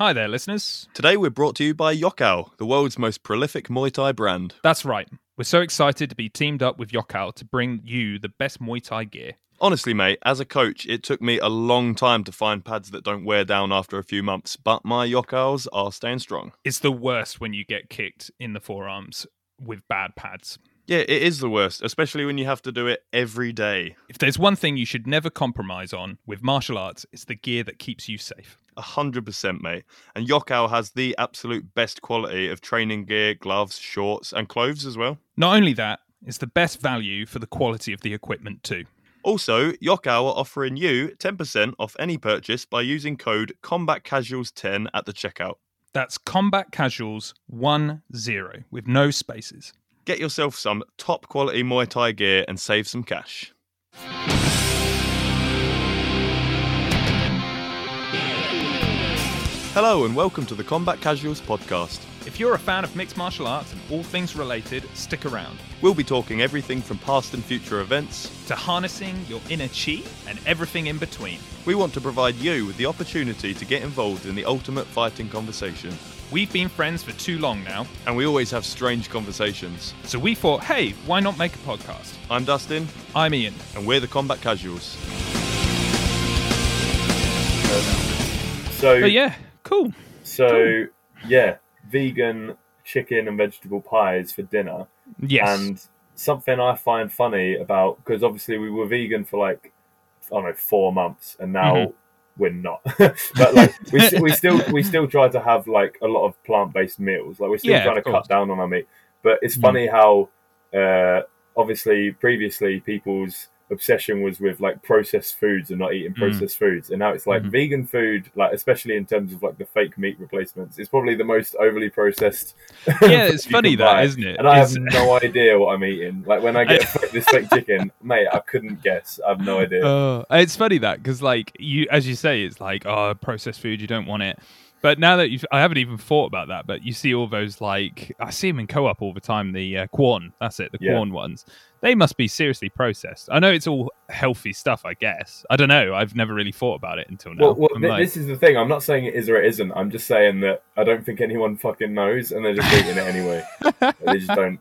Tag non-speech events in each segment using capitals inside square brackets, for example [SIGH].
Hi there, listeners. Today we're brought to you by Yokkao, the world's most prolific Muay Thai brand. That's right. We're so excited to be teamed up with Yokkao to bring you the best Muay Thai gear. Honestly, mate, as a coach, it took me a long time to find pads that don't wear down after a few months, but my Yokkaos are staying strong. It's the worst when you get kicked in the forearms with bad pads. Yeah, it is the worst, especially when you have to do it every day. If there's one thing you should never compromise on with martial arts, it's the gear that keeps you safe. A hundred percent, mate. And Yokkao has the absolute best quality of training gear, gloves, shorts, and clothes as well. Not only that, it's the best value for the quality of the equipment too. Also, Yokkao are offering you 10% off any purchase by using code CombatCasuals10 at the checkout. That's Combat Casuals 10 with no spaces. Get yourself some top quality Muay Thai gear and save some cash. Hello and welcome to the Combat Casuals podcast. If you're a fan of mixed martial arts and all things related, stick around. We'll be talking everything from past and future events. To harnessing your inner chi and everything in between. We want to provide you with the opportunity to get involved in the ultimate fighting conversation. We've been friends for too long now, And we always have strange conversations. so we thought, hey, why not make a podcast? I'm Dustin, I'm Ian. and we're the Combat Casuals. So But yeah, cool. so yeah, vegan chicken and vegetable pies for dinner. Yes. And something I find funny about because obviously we were vegan for like I don't know four months, and now Mhm. we're not. [LAUGHS] but like we, we still [LAUGHS] we still try to have like a lot of plant based meals. Like we're still Yeah, trying to course. cut down on our meat. But it's Mhm. funny how uh, obviously previously people's obsession was with like processed foods and not eating Mm. processed foods and now it's like Mhm. vegan food like especially in terms of like the fake meat replacements it's probably the most overly processed yeah, [LAUGHS] it's funny can buy. that, isn't it? and I have no idea what I'm eating. Like when I get this fake chicken, [LAUGHS] mate, I couldn't guess. I have no idea. Uh, it's funny that because, like you, as you say, it's like oh, processed food. You don't want it. But now that you've, I haven't even thought about that. But you see all those like I see them in co-op all the time. The uh, Quorn, that's it, the Yeah. Quorn ones. They must be seriously processed. I know it's all healthy stuff. I guess I don't know. I've never really thought about it until now. well, well th- like, this is the thing. I'm not saying it is or it isn't. I'm just saying that I don't think anyone fucking knows, and they're just eating it anyway. [LAUGHS] they just don't.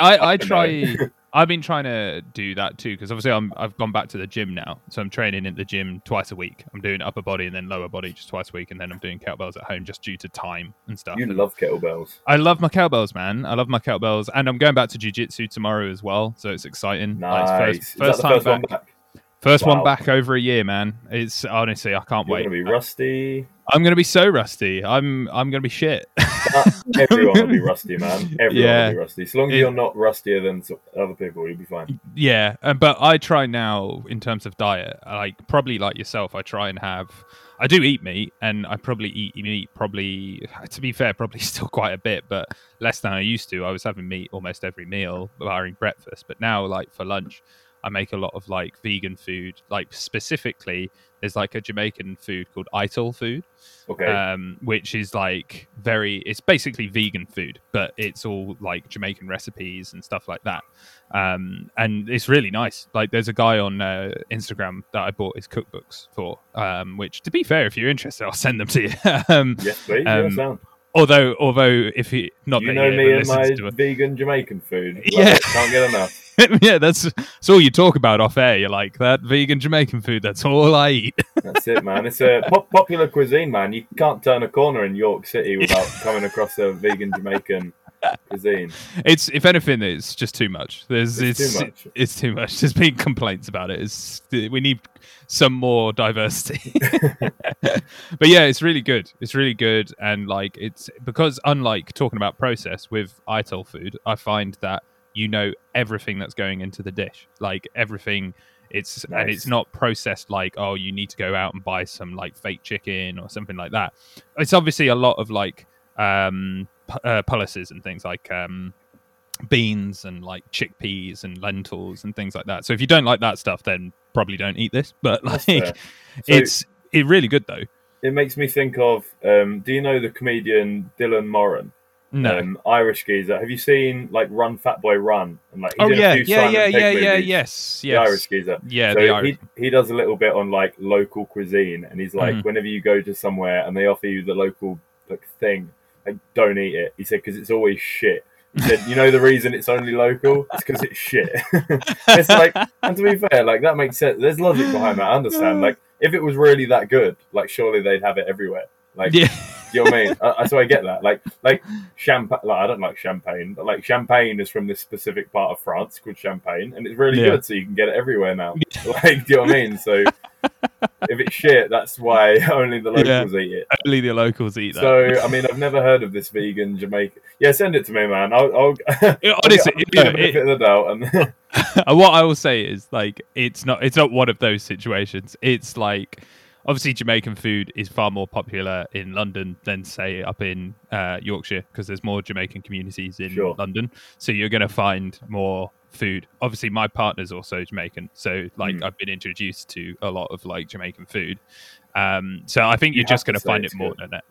I, [LAUGHS] I don't try. I've been trying to do that too because obviously I'm I've gone back to the gym now, so I'm training at the gym twice a week. I'm doing upper body and then lower body just twice a week, and then I'm doing kettlebells at home just due to time and stuff. You love kettlebells. I love my kettlebells, man. I love my kettlebells, and I'm going back to jujitsu tomorrow as well, so it's exciting. Like, Nice. it's Is first, first time back. back? First one back over a year, man. It's honestly I can't You're wait. gonna be rusty. I'm gonna be so rusty. I'm I'm gonna be shit. Everyone will be [LAUGHS] rusty, man. Everyone Yeah. will be rusty. As long as It- you're not rustier than other people, you'll be fine. Yeah, but I try now in terms of diet. Like probably like yourself, I try and have. I do eat meat, and I probably eat meat. Probably, [SIGHS] to be fair, probably [LAUGHS] still quite a bit, but less than I used to. I was having meat almost every meal, barring breakfast. But now, like for lunch, I make a lot of like vegan food. Like specifically, there's like a Jamaican food called Ital food, Okay. um, which is like very it's basically vegan food but it's all like jamaican recipes and stuff like that um, and it's really nice like there's a guy on uh, instagram that i bought his cookbooks for um, which to be fair if you're interested i'll send them to you [LAUGHS] um, yes, please. um, sound. Although although if he not You know me and my listens to it. vegan Jamaican food. Love Yeah. Can't get enough. [LAUGHS] yeah that's that's all you talk about off air you're like that vegan jamaican food that's all i eat [LAUGHS] That's it, man. It's a pop- popular cuisine, man. You can't turn a corner in York City without coming across a vegan Jamaican cuisine. it's if anything it's just too much. There's It's it's too much. it's too much. [LAUGHS] There's been complaints about it. It's we need some more diversity. [LAUGHS] But yeah it's really good. It's really good. And like it's because unlike talking about process with ital food i find that you know everything that's going into the dish. Like everything it's and it's not processed like oh you need to go out and buy some like fake chicken or something like that. It's obviously a lot of like um uh, pulses and things like um beans and like chickpeas and lentils and things like that so if you don't like that stuff then probably don't eat this but like. So [LAUGHS] it's it really good though it makes me think of. Um, do you know the comedian Dylan Moran? No. um, Irish geezer. Have you seen like Run Fat Boy Run? And like, oh yeah, few yeah, yeah, yeah, yeah, movies. yes, The. Irish geezer. Yeah, so Irish. he he does a little bit on like local cuisine, and he's like, Mhm. whenever you go to somewhere and they offer you the local like thing, like don't eat it. He said because it's always shit. He said, you know the reason it's only local? It's because it's shit. [LAUGHS] it's like, and to be fair, like that makes sense. There's logic behind that. I understand. Uh. Like if it was really that good, like surely they'd have it everywhere. Like, yeah. You know what I mean? I, so I get that. Like, like champagne. Like, I don't like champagne, but like champagne is from this specific part of France called Champagne, and it's really Yeah. good. So you can get it everywhere now. [LAUGHS] Like, do you know what I mean? So if it's shit, that's why [LAUGHS] only the Yeah. locals eat it. Only the locals eat that. So I mean, I've never heard of this vegan Jamaican. Yeah, send it to me, man. I'll, I'll, [LAUGHS] Yeah, I'll honestly, I'll no, it the doubt. And what I will say is like it's not it's not one of those situations. It's like obviously Jamaican food is far more popular in London than say up in uh, Yorkshire because there's more Jamaican communities in Sure. London. So you're going to find more food. Obviously, my partner's also Jamaican, so like Mm. I've been introduced to a lot of like Jamaican food. Um, so I think You you're just going to find it more good. than that.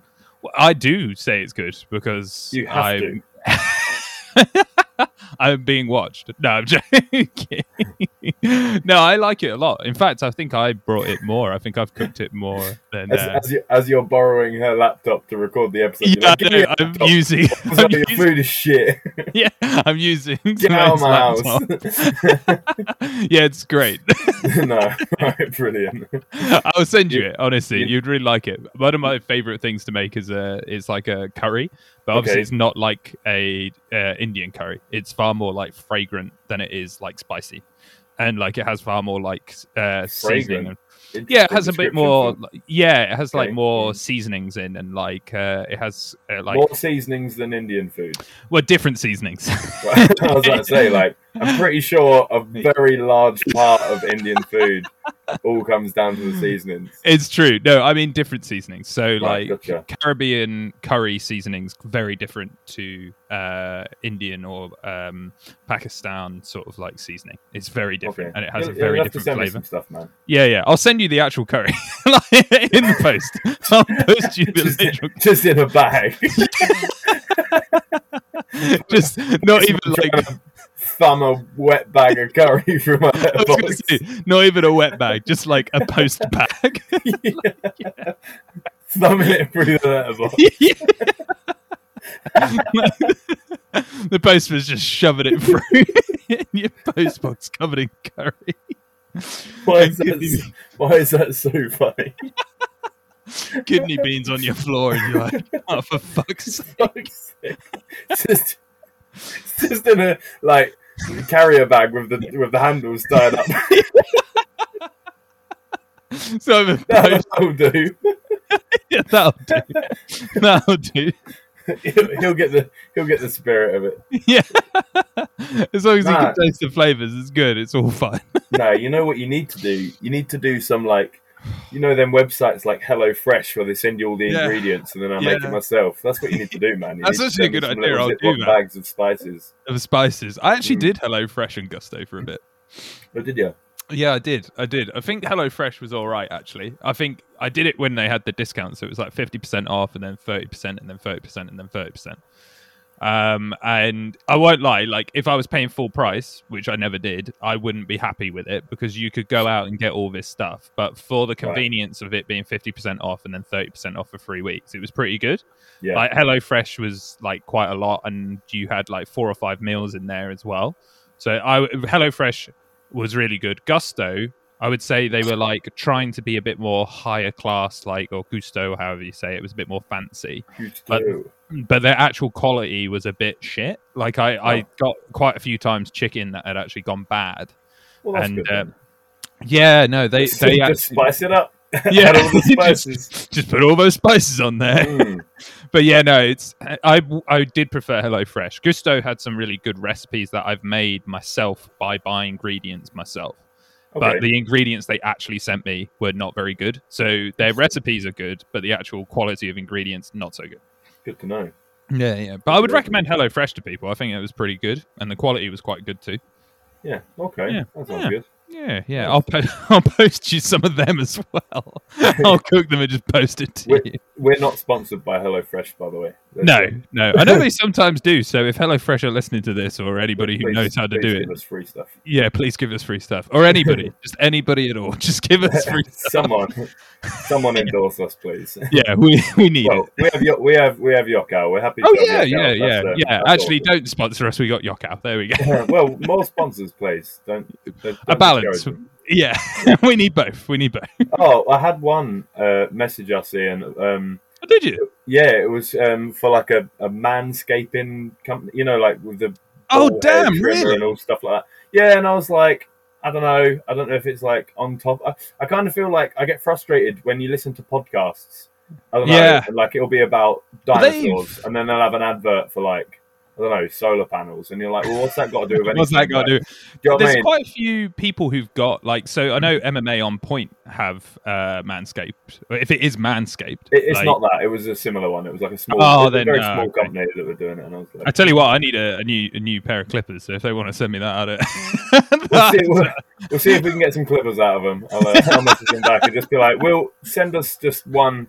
Well, I do say it's good because you have I'm to. [LAUGHS] I'm being watched. No, I'm [LAUGHS] joking. [LAUGHS] no, I like it a lot. In fact, I think I brought it more. I think I've cooked it more than. As, Uh, as, you, as you're borrowing her laptop to record the episode, yeah, like, "Give me I your know, I'm laptop." using. [LAUGHS] I'm like, your using food is shit. [LAUGHS] yeah, I'm using. Get out of my Simone's house. yeah, it's great. no, brilliant. I'll send you it. Honestly, You- you'd really like it. One of my favorite things to make is a is like a curry, but obviously Okay. it's not like a uh, Indian curry. It's far more like fragrant than it is like spicy, and like it has far more like uh, seasoning. Fragrant? Yeah, it has a bit more. like- Yeah, it has like more seasonings in, and like uh, it has uh, like more seasonings than Indian food. well different seasonings. [LAUGHS] I was about to say, like, I'm pretty sure a [LAUGHS] very large part of Indian food all comes down to the seasonings. it's true. No, I mean different seasonings. So Right, like gotcha. Caribbean curry seasonings very different to uh, Indian or um, Pakistan sort of like seasoning. It's very different, Okay. and it has You'll- a very you'll have to different flavor. stuff, man. Yeah, yeah. I'll send you the actual curry [LAUGHS] like, in the post. [LAUGHS] I'll post you the just, literal. just in a bag. Just not even I'm like. Thumb a wet bag of curry [LAUGHS] from a was say, not even a wet bag, just like a post [LAUGHS] bag. [LAUGHS] Thumbing it through the letterbox. the postman's just shoving it through in your post box covered in curry. Why is that, why is that so funny? Kidney beans on your floor, and you're like, oh, for fuck's sake. Fuck's sake. It's just, it's just in a like carrier bag with the with the handles tied up. So post, That'll do. [LAUGHS] yeah, that'll do. That'll do. He'll, he'll get the he'll get the spirit of it. Yeah. As long as Nah. can taste the flavors, it's good. It's all fine. No, you know what you need to do? You need to do some like, you know, them websites like HelloFresh where they send you all the Yeah. ingredients and then I make Yeah. it myself. That's what you need to do, man. You That's actually a good idea. I'll do that. Bags of spices. Of spices. I actually Mm. did Hello Fresh and Gousto for a bit. Oh, did you? Yeah, I did. I did. I think HelloFresh was all right, actually. I think I did it when they had the discount, so it was like fifty percent off, and then thirty percent, and then thirty percent, and then thirty percent. Um, and I won't lie, like if I was paying full price, which I never did, I wouldn't be happy with it because you could go out and get all this stuff. But for the convenience of it being fifty percent off and then thirty percent off for three weeks, it was pretty good. Yeah. Like HelloFresh was like quite a lot, and you had like four or five meals in there as well. So I HelloFresh was really good. Gousto, I would say they were like trying to be a bit more higher class, like or Gousto, however you say it, was a bit more fancy. but- Gousto. But their actual quality was a bit shit. Like I, I Oh. got quite a few times chicken that had actually gone bad. well, that's and, good. uh. Yeah, no, they Just- they just actually, spice it up. [LAUGHS] yeah, [LAUGHS] just, just put all those spices on there. Mm. [LAUGHS] but yeah, no, it's I I did prefer HelloFresh. Gousto had some really good recipes that I've made myself by buying ingredients myself. But Okay. the ingredients they actually sent me were not very good. So their recipes are good, but the actual quality of ingredients not so good. Good to know. Yeah, yeah. But I would Yeah. recommend HelloFresh to people. I think it was pretty good, and the quality was quite good too. Yeah. Okay. Yeah. That sounds Yeah. good. Yeah, yeah. I'll po- [LAUGHS] I'll post you some of them as well. [LAUGHS] I'll cook them and just post it to Wait. you. We're not sponsored by HelloFresh, by the way. No, no. I know they [LAUGHS] sometimes do. So if HelloFresh are listening to this, or anybody who knows how to please do it, give us free stuff. yeah, please give us free stuff. Or anybody, just anybody at all, just give us free stuff. someone, someone endorse us, please. Yeah, we we need Well, it. we have Yo- we have we have Yokkao. We're happy. To Oh yeah, yeah, yeah, uh, yeah. Actually, awesome. don't sponsor us. We got Yokkao. There we go. well, more sponsors, please. Don't, don't don't balance. discourage. Yeah, [LAUGHS] we need both. We need both. Oh, I had one uh, message us and Um, Oh, did you? yeah, it was um, for like a, a manscaping company. You know, like with the Oh, damn! Really? and all stuff like that. Yeah, and I was like, I don't know. I don't know if it's like on top. I, I kind of feel like I get frustrated when you listen to podcasts. I don't know. Yeah. Like it'll be about Well, dinosaurs, and then they'll have an advert for like I don't know solar panels, and you're like, well, what's that got to do with anything? [LAUGHS] What's that got to do? Do you what I There's mean? quite a few people who've got like. So I know MMA on Point have uh, Manscaped. If it is Manscaped, It, it's like- not that. It was a similar one. It was like a small, Oh, then, very uh, small okay. company that were doing it, and I was like, I tell you what, I need a, a new a new pair of clippers. So if they want to send me that, [LAUGHS] we'll, out see, [LAUGHS] we'll, we'll see if we can get some clippers out of them. I'll, uh, I'll message them back and just be like, "We'll send us just one,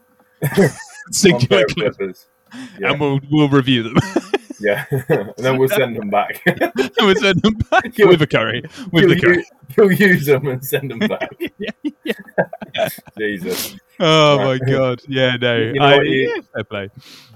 singular clippers." Yeah, and we'll we'll review them. Yeah, and [LAUGHS] then we'll send them back. [LAUGHS] we'll send them back You'll- with a curry, with the curry. you'll use them and send them back. [LAUGHS] Yeah, Jesus, Oh Right. my god! Yeah, no. You know I, what you- yeah,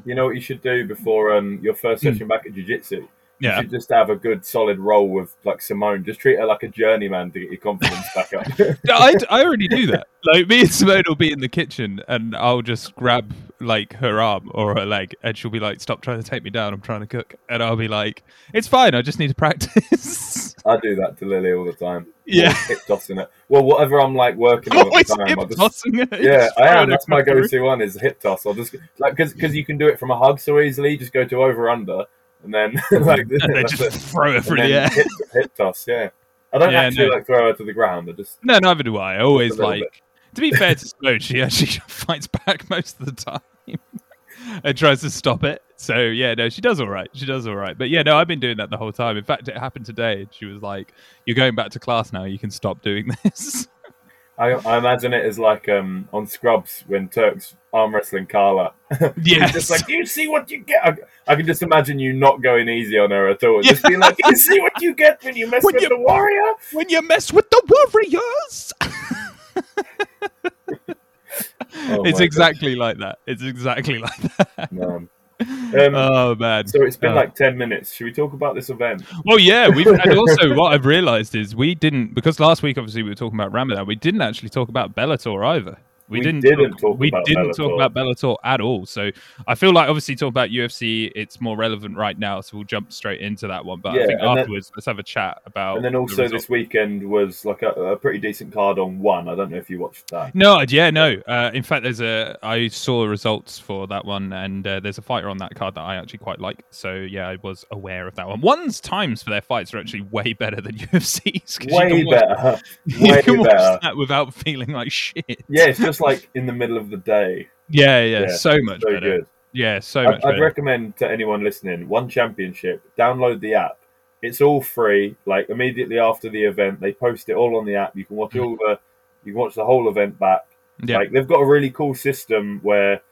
you know what you should do before um, your first Hmm. session back at jiu-jitsu? Yeah. You should just have a good solid roll with like Simone. Just treat her like a journeyman to get your confidence back up. [LAUGHS] No, I, I already do that. Like me and Simone will be in the kitchen, and I'll just grab like her arm or her leg, and she'll be like, "Stop trying to take me down. I'm trying to cook." And I'll be like, "It's fine. I just need to practice." [LAUGHS] I do that to Lily all the time. Yeah. Tossing it. Well, whatever I'm like working I'm at always the time, hip I'll just, it. yeah, I am. That's my through. go-to one is hip toss. I'll just like because because you can do it from a hug so easily. Just go to over under and then [LAUGHS] [LAUGHS] like And that's [LAUGHS] just it. throw it through the air. hip, hip toss. Yeah, I don't Yeah, actually no. like throw her to the ground. I just No, neither do I. I always like. bit. To be fair to Simone, she actually fights back most of the time and tries to stop it. So yeah, no, she does all right. She does all right. But yeah, no, I've been doing that the whole time. In fact, it happened today. She was like, "You're going back to class now. You can stop doing this." I, I imagine it is like um on Scrubs when Turks arm wrestling Carla. [LAUGHS] Yeah, just like you see what you get. I, I can just imagine you not going easy on her at all. Yeah. Just being like, you see what you get when you mess When with you- the warrior. when you mess with the Warriors. [LAUGHS] Oh it's exactly like that. It's exactly like that. Man. Um, oh man. So it's been Uh, like ten minutes. Should we talk about this event? Well, yeah, we've [LAUGHS] and also what I've realised is we didn't because last week obviously we were talking about Ramadan. We didn't actually talk about Bellator either. We, We didn't. didn't talk we about didn't talk about Bellator at all. So I feel like obviously talk about UFC. It's more relevant right now, so we'll jump straight into that one. But I think and then- afterwards, let's have a chat about. and then also result. this weekend was like a, a pretty decent card on one. I don't know if you watched that. No, yeah, no. Uh, in fact, there's a. I saw results for that one, and uh, there's a fighter on that card that I actually quite like. So yeah, I was aware of that one. One's times for their fights are actually way better than [LAUGHS] UFC's. you Way can watch- better. [LAUGHS] you Way can watch better. that without [LAUGHS] feeling like shit. Yeah, it's just like in the middle of the day. Yeah, yeah, Yeah, so much better. good. Yeah, so I'd, much I'd better. recommend to anyone listening one championship. Download the app. It's all free. Like immediately after the event, they post it all on the app. You can watch mm. all the, you can watch the whole event back. yeah, Like they've got a really cool system where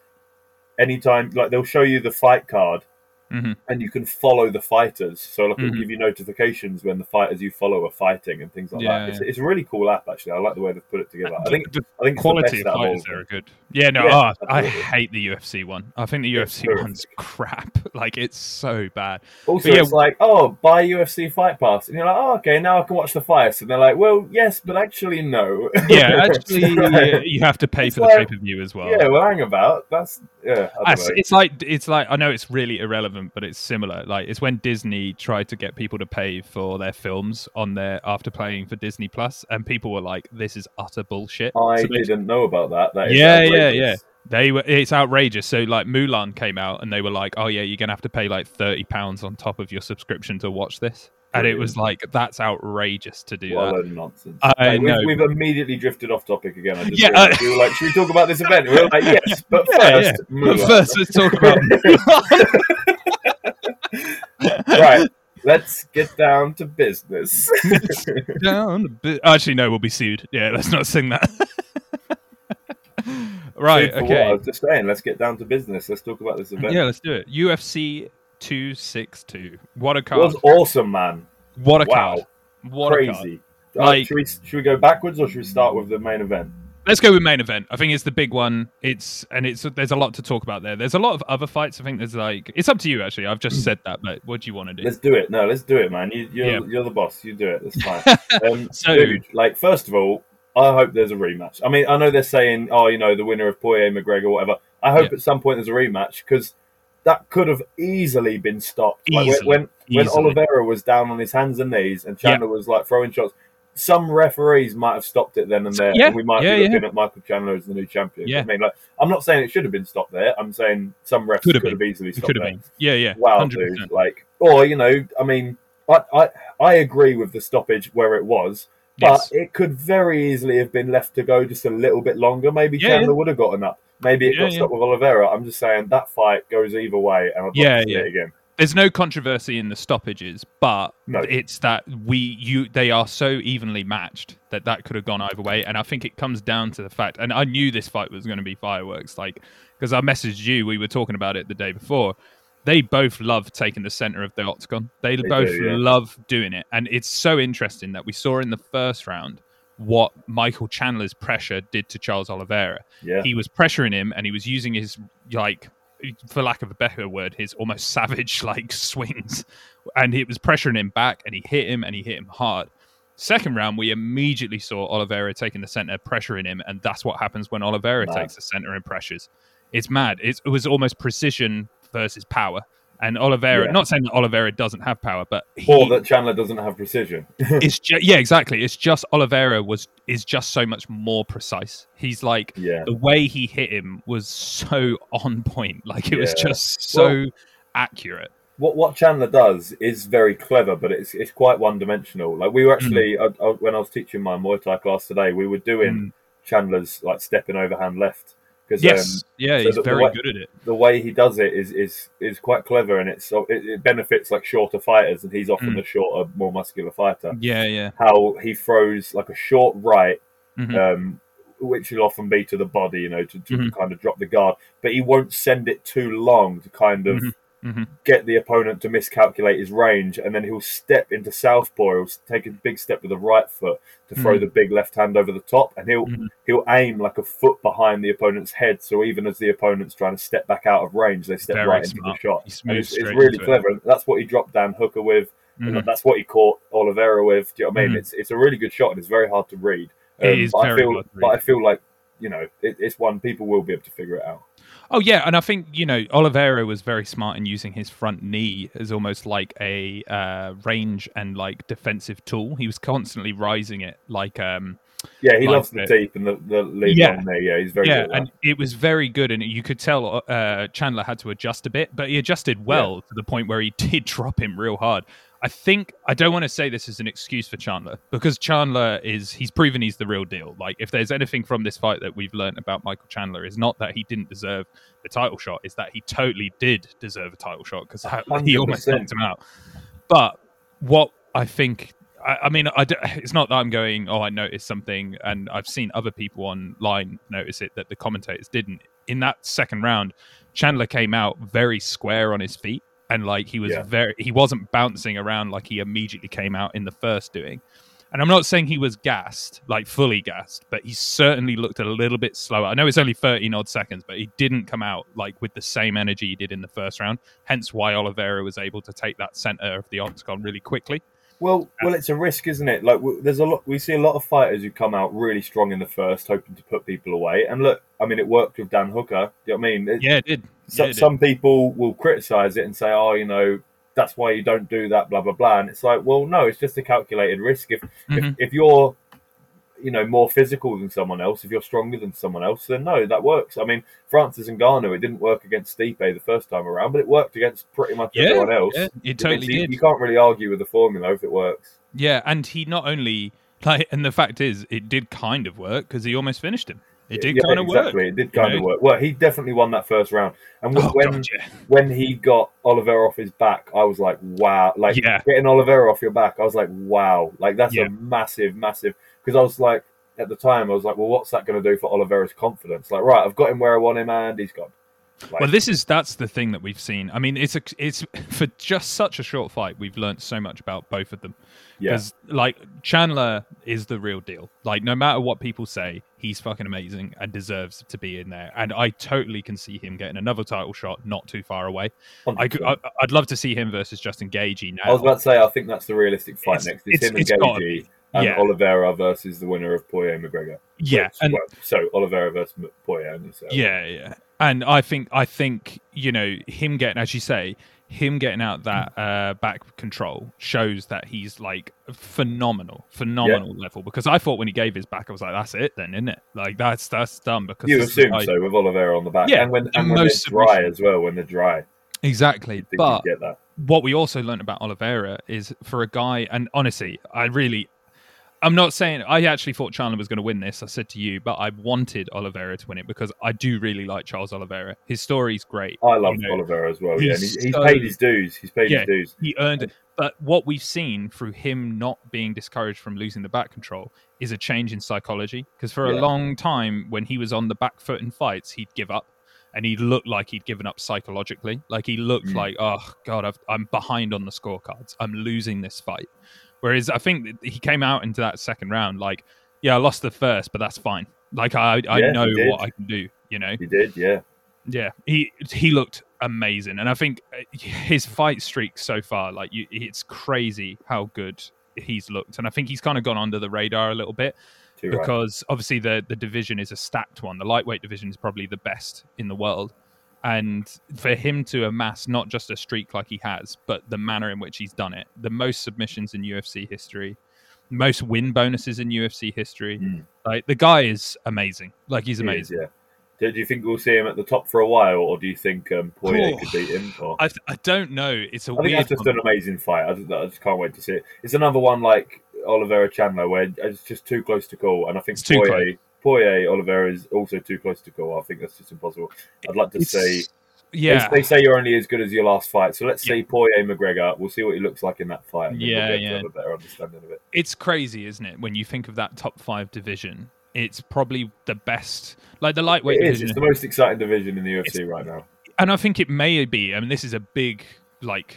anytime, like they'll show you the fight card, Mhm. and you can follow the fighters. So like it'll Mhm. give you notifications when the fighters you follow are fighting and things like Yeah, that. It's, yeah. it's a really cool app actually. I like the way they've put it together. I think the I think quality the of best out of all fighters there are good. Yeah, no, Yeah, oh, I hate the UFC one. I think the UFC one's crap. [LAUGHS] Like it's so bad. Also, it's like, oh, buy UFC Fight Pass, and you're like, oh, okay, now I can watch the fights, and they're like, well, yes, but actually, no. Yeah, [LAUGHS] actually, Right. you have to pay It's for the like- pay per view as well. yeah, well, hang about. That's yeah. I don't That's- know. it's like it's like I know it's really irrelevant, but it's similar. Like it's when Disney tried to get people to pay for their films on their after playing for Disney Plus, and people were like, "This is utter bullshit." I So they- didn't know about that. That is Yeah, yeah, yeah. They were it's outrageous. So like Mulan came out and they were like, "Oh yeah, you're gonna have to pay like thirty pounds on top of your subscription to watch this." And it was like, "That's outrageous to do What that." nonsense. I Like, know. We've, we've immediately drifted off topic again. I just Yeah, uh, we were like, should we talk about this event? We were like, [LAUGHS] yes, but Yeah, first, yeah. But first, let's talk about. [LAUGHS] [LAUGHS] [LAUGHS] right. Let's get down to business. [LAUGHS] Down a bit- Actually, no, we'll be sued. Yeah, let's not sing that. [LAUGHS] right. Okay. I was just saying, let's get down to business. Let's talk about this event. Yeah, let's do it. UFC 262. What a it card. was awesome, man. What a Wow. card. What a card. Crazy. Like, should we should we go backwards or should we start with the main event? Let's go with main event. I think it's the big one. It's and it's there's a lot to talk about there. There's a lot of other fights. I think there's like it's up to you actually. I've just said that, but what do you want to do? Let's do it. No, let's do it, man. You, you're Yeah. you're the boss. You do it. That's fine. [LAUGHS] Um, So- dude, like first of all, I hope there's a rematch. I mean, I know they're saying, oh, you know, the winner of Poirier McGregor, whatever. I hope Yeah. at some point there's a rematch because that could have easily been stopped. Like, when- Easily. when Easily. Oliveira was down on his hands and knees and Chandler was like throwing shots. Some referees might have stopped it then and there, Yeah, and we might yeah, be yeah. looking at Michael Chandler as the new champion. Yeah. I mean, like, I'm not saying it should have been stopped there. I'm saying some refs Could could have have, easily It stopped could have been. Yeah, yeah. wow, 100%. dude. Like, or you know, I mean, I, I I agree with the stoppage where it was, but Yes. it could very easily have been left to go just a little bit longer. Maybe Chandler would have gotten up. Maybe it got stopped with Oliveira. I'm just saying that fight goes either way, and I'd Yeah, yeah. it again. There's no controversy in the stoppages, but No. it's that we you they are so evenly matched that that could have gone either way, and I think it comes down to the fact. And I knew this fight was going to be fireworks, like because I messaged you. We were talking about it the day before. They both love taking the center of the octagon. They, They both do, yeah. love doing it, and it's so interesting that we saw in the first round what Michael Chandler's pressure did to Charles Oliveira Yeah, he was pressuring him and he was using his like for lack of a better word his almost [LAUGHS] savage like swings. And it was pressuring him back and he hit him and he hit him hard. Second round we immediately saw Oliveira taking the center pressuring him and that's what happens when Oliveira Mad. takes the center and pressures. It's mad. It's, it was almost precision versus power and Oliveira Yeah. not saying that Oliveira doesn't have power but he, or that Chandler doesn't have precision. [LAUGHS] it's ju- yeah exactly it's just Oliveira was is just so much more precise he's like yeah, the way he hit him was so on point. Like it was just so Well- accurate. what what Chandler does is very clever, but it's it's quite one dimensional. Like we were mm. actually Mm. I, I, when I was teaching my Muay Thai class today, we were doing mm. Chandler's like stepping overhand left because Yes, yeah, so he's the- the very way- good at it. the way he does it is is is quite clever, and it's it, it benefits like shorter fighters, and he's often Mm. the shorter, more muscular fighter. Yeah, yeah, How he throws like a short right, Mhm. um, which will often be to the body, you know, to, to, Mhm. kind of drop the guard, but he won't send it too long to kind of. Mhm. Mhm. Get the opponent to miscalculate his range, and then he'll step into southpaw. He'll take a big step with the right foot to throw Mhm. the big left hand over the top, and he'll Mhm. he'll aim like a foot behind the opponent's head. So even as the opponent's trying to step back out of range, they step Very right into the shot. He And moves it's, it's really into it. clever. That's what he dropped Dan Hooker with. and Mhm. that's what he caught Oliveira with. Do you know what I mean? Mhm. It's it's a really good shot, and it's very hard to read. Um, It is but I very feel, hard to but. I feel like you know, it, it's one people will be able to figure it out. Oh yeah, and I think you know Oliveira was very smart in using his front knee as almost like a uh, range and like defensive tool. He was constantly rising it, like um, Yeah, he Like loves the it. deep and the, the lead Yeah. on there. Yeah, he's very yeah, good. And it was very good, and you could tell uh, Chandler had to adjust a bit, but he adjusted well to the point where he [LAUGHS] did drop him real hard. I think I don't want to say this is an excuse for Chandler because Chandler is he's proven he's the real deal. Like if there's anything from this fight that we've learned about Michael Chandler is not that he didn't deserve the title shot, is that he totally did deserve a title shot because [LAUGHS] he almost knocked him out. But what I think I, I mean, I it's not that I'm going, oh, I noticed something, and I've seen other people online notice it that the commentators didn't. In that second round, Chandler came out very square on his feet, and like he was Yeah. very, he wasn't bouncing around like he immediately came out in the first doing. And I'm not saying he was gassed, like fully gassed, but he certainly looked a little bit slower. I know it's only 13 odd seconds, but he didn't come out like with the same energy he did in the first round. Hence why Oliveira was able to take that center of the octagon really quickly. Well, well, it's a risk, isn't it? Like, there's a lot. We see a lot of fighters who come out really strong in the first, hoping to put people away. And look, I mean, it worked with Dan Hooker. Do you know what I mean? It- Yeah, it did. so, Yeah, it did. some people will criticize it and say, "Oh, you know, that's why you don't do that." Blah blah blah. And it's like, well, no, it's just a calculated risk. If Mhm. if, if you're, you know, more physical than someone else, if you're stronger than someone else, then no, that works. I mean, Francis Ngannou, it didn't work against Stipe the first time around, but it worked against pretty much Yeah, everyone else. yeah, it totally did. You can't really argue with the formula if it works. Yeah, and he not only [LAUGHS] like, and the fact is, it did kind of work because he almost finished him. It did Yeah, kind of exactly. work. It did kind you of work. Well, he definitely won that first round, and Oh, when God, yeah. when he got Oliveira off his back, I was like, wow. Like Yeah. getting Oliveira off your back, I was like, wow. Like that's a massive, massive. Because I was like, at the time, I was like, well, what's that going to do for Oliveira's confidence? Like, right, I've got him where I want him, and he's gone. Like, Well, this is that's the thing that we've seen. I mean, it's a, it's [LAUGHS] for just such a short fight. We've learned so much about both of them. yeah, Because like Chandler is the real deal. Like no matter what people say, he's fucking amazing and deserves to be in there. And I totally can see him getting another title shot not too far away. I, I, I'd love to see him versus Justin Gaethje now. I was about to say, I think that's the realistic fight It's- next. It's, it's- him and it's gotta Gaethje and Yeah. Oliveira versus the winner of Poirier McGregor. yeah, So- and well, so Oliveira versus Poirier. so- Yeah, yeah. And I think I think you know him getting, as you say, him getting out that uh, back control shows that he's like phenomenal, phenomenal level. Because I thought when he gave his back, I was like, that's it, then, isn't it? Like that's that's done. Because You this is the assume so with Oliveira on the back, Yeah, and when and when they're most dry as well. When they're dry, exactly. But get that. what we also learned about Oliveira is for a guy, and honestly, I really, I'm not saying I actually thought Chandler was going to win this. I said to you, but I wanted Oliveira to win it because I do really like Charles Oliveira. His story's great. I love you know. Oliveira as well. Yeah, and he's he's so- paid his dues. He's paid Yeah. his dues. he earned it. But what we've seen through him not being discouraged from losing the back control is a change in psychology. Because for Yeah. a long time, when he was on the back foot in fights, he'd give up. And he looked like he'd given up psychologically. Like he looked Mm. like, oh God, I've, I'm behind on the scorecards. I'm losing this fight. Whereas I think he came out into that second round like, yeah, I lost the first, but that's fine. Like I, I Yeah, know what I can do. You know, He did, yeah. yeah, he he looked amazing, and I think uh, his fight streak so far, like you, it's crazy how good he's looked, and I think he's kind of gone under the radar a little bit Too right. because obviously the the division is a stacked one. The lightweight division is probably the best in the world, and for him to amass not just a streak like he has, but the manner in which he's done it, the most submissions in UFC history, most win bonuses in UFC history. Mm. Like the guy is amazing. Like he's He amazing. is, yeah. Do, you think we'll see him at the top for a while, or do you think um, Poirier Oh. could beat him? Or I, I don't know. It's a I think that's just one. an amazing fight. I just, I just can't wait to see it. It's another one like Oliveira Chandler, where it's just too close to call, and I think It's too Poirier, Poirier Oliveira is also too close to call. I think that's just impossible. I'd like to It's- see. yeah, They, say you're only as good as your last fight, so let's Yeah. see Poirier McGregor. We'll see what he looks like in that fight. Yeah, we'll be able to yeah. better understanding of it. it's crazy, isn't it? When you think of that top five division, it's probably the best. Like the lightweight It is. division, It's the most exciting division in the UFC right now. and I think it may be. I mean, this is a big like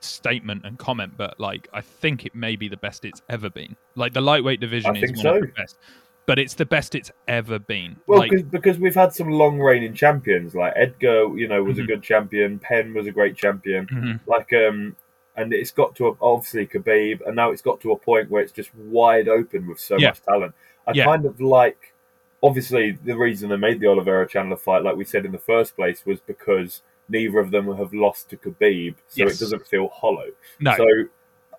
statement and comment, but like I think it may be the best it's ever been. Like the lightweight division I is one of the best, but it's the best it's ever been. Well, like, cause, we've had some long reigning champions, like Edgar, you know, was Mhm. a good champion. Penn was a great champion. mhm. Like, um, and it's got to a, obviously Khabib, and now it's got to a point where it's just wide open with so Yeah. much talent. I Yeah. kind of like, obviously, the reason they made the Oliveira Chandler fight, like we said in the first place, was because neither of them have lost to Khabib, so Yes. it doesn't feel hollow. no, So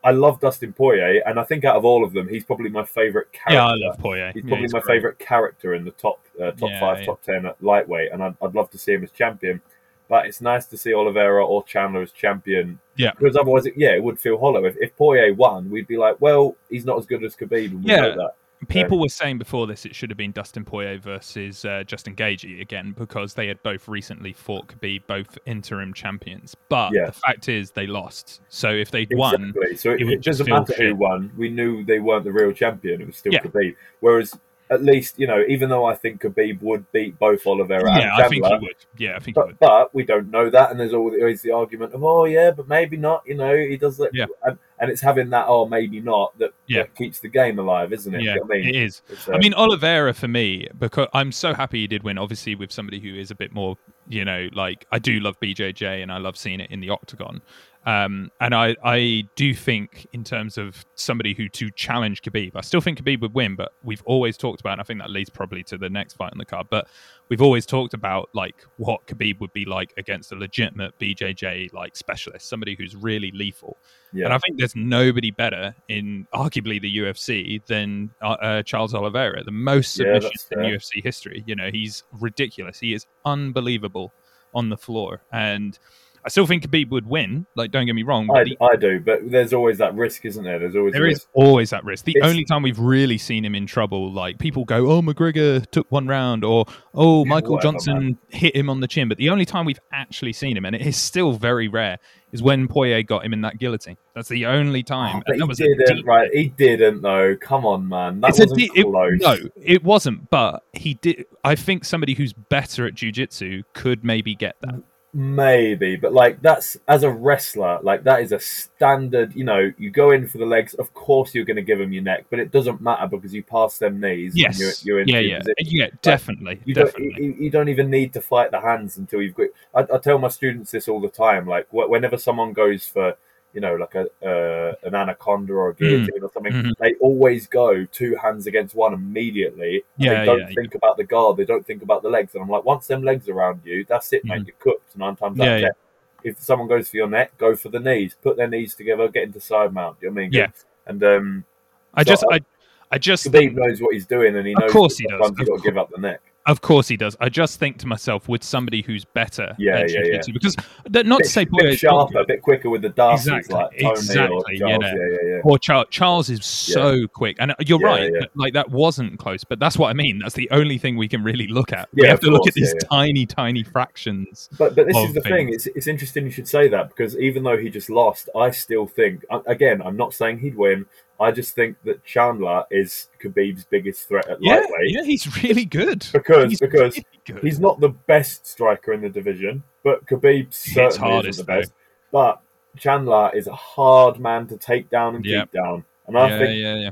I love Dustin Poirier, and I think out of all of them, he's probably my favorite character. yeah, I love Poirier. He's Yeah, probably my great. favorite character in the top uh, top Yeah, five, top ten at lightweight, and I'd, I'd love to see him as champion. But it's nice to see Oliveira or Chandler as champion. Yeah. because otherwise, it, yeah, it would feel hollow. If, if Poirier won, we'd be like, well, he's not as good as Khabib, and we Yeah. People were saying before this it should have been Dustin Poirier versus uh, Justin Gaethje again because they had both recently fought Khabib, both interim champions. But Yeah. the fact is they lost. So if they'd won, So it, it it doesn't matter who shit. won. We knew they weren't the real champion. It was still Yeah. Khabib. Whereas, at least you know, even though I think Khabib would beat both Oliveira and yeah, Chandler, I think he would. Yeah, I think he But, would. but we don't know that, and there's always the argument of, oh yeah, but maybe not. You know, he does that, Yeah. and, and it's having that, oh maybe not, that, Yeah. that keeps the game alive, isn't it? Yeah, You know I mean, it is. It's, I uh, mean, Oliveira for me, because I'm so happy he did win. Obviously, with somebody who is a bit more, you know, like I do love BJJ and I love seeing it in the octagon. Um, and I, I do think, in terms of somebody who to challenge Khabib, I still think Khabib would win. But we've always talked about, and I think that leads probably to the next fight on the card. But we've always talked about like what Khabib would be like against a legitimate BJJ like specialist, somebody who's really lethal. yeah. And I think there's nobody better in arguably the UFC than uh, uh, Charles Oliveira, the most Yeah, submissions that's in. UFC history. You know, he's ridiculous. He is unbelievable on the floor. And I still think Khabib would win. Like, don't get me wrong. I, the, I do, but there's always that risk, isn't there? There's always there is always that risk. The It's- only time we've really seen him in trouble, like people go, "Oh, McGregor took one round," or "Oh, Michael whatever, Johnson hit him on the chin." But the only time we've actually seen him, and it is still very rare, is when Poirier got him in that guillotine. That's the only ah, time. Oh, and that he was didn't, deep right? He didn't though. Come on, man. That it's wasn't de- it- close. no, it wasn't. But he did. I think somebody who's better at jujitsu could maybe get that. Maybe, but like that's as a wrestler, like that is a standard. You know, you go in for the legs. Of course, you're going to give them your neck, but it doesn't matter because you pass them knees. Yes. and you're, you're in yeah, yeah, positions. yeah. Definitely, You don't, definitely. you, you don't even need to fight the hands until you've got. I, I tell my students this all the time. Like wh- whenever someone goes for, you know, like a uh, an anaconda or a guillotine or something, Mhm. they always go two hands against one immediately. Yeah, they don't yeah, yeah. think about the guard. They don't think about the legs. And I'm like, once them legs around you, that's it, mate. Mhm. You're cooked nine times out of ten. If someone goes for your neck, go for the knees. Put their knees together. Get into side mount. You know what I mean? Yeah. And um, I so just, I- I, I just Khabib knows what he's doing, and he knows. Of course he does. you've got to give up the neck. Of course he does. I just think to myself, with somebody who's better, Yeah, yeah, yeah. because that, not bit, to say bit Poirier is sharper, a bit quicker with the darts, Exactly, like Tony or exactly, Charles. you know. Yeah, yeah, yeah. Or Charles, Charles is so quick, and uh, you're right. Like that wasn't close, but that's what I mean. That's the only thing we can really look at. we have to look at these tiny, tiny fractions. But but this is the thing. It's it's interesting you should say that because even though he just lost, I still think again. I'm not saying he'd win. I just think that Chandler is Khabib's biggest threat at Yeah, lightweight yeah, he's really good. because He's because really good. he's not the best striker in the division, but Khabib certainly hardest, isn't the best. But Chandler is a hard man to take down and Yeah. keep down, and I yeah, think yeah, yeah.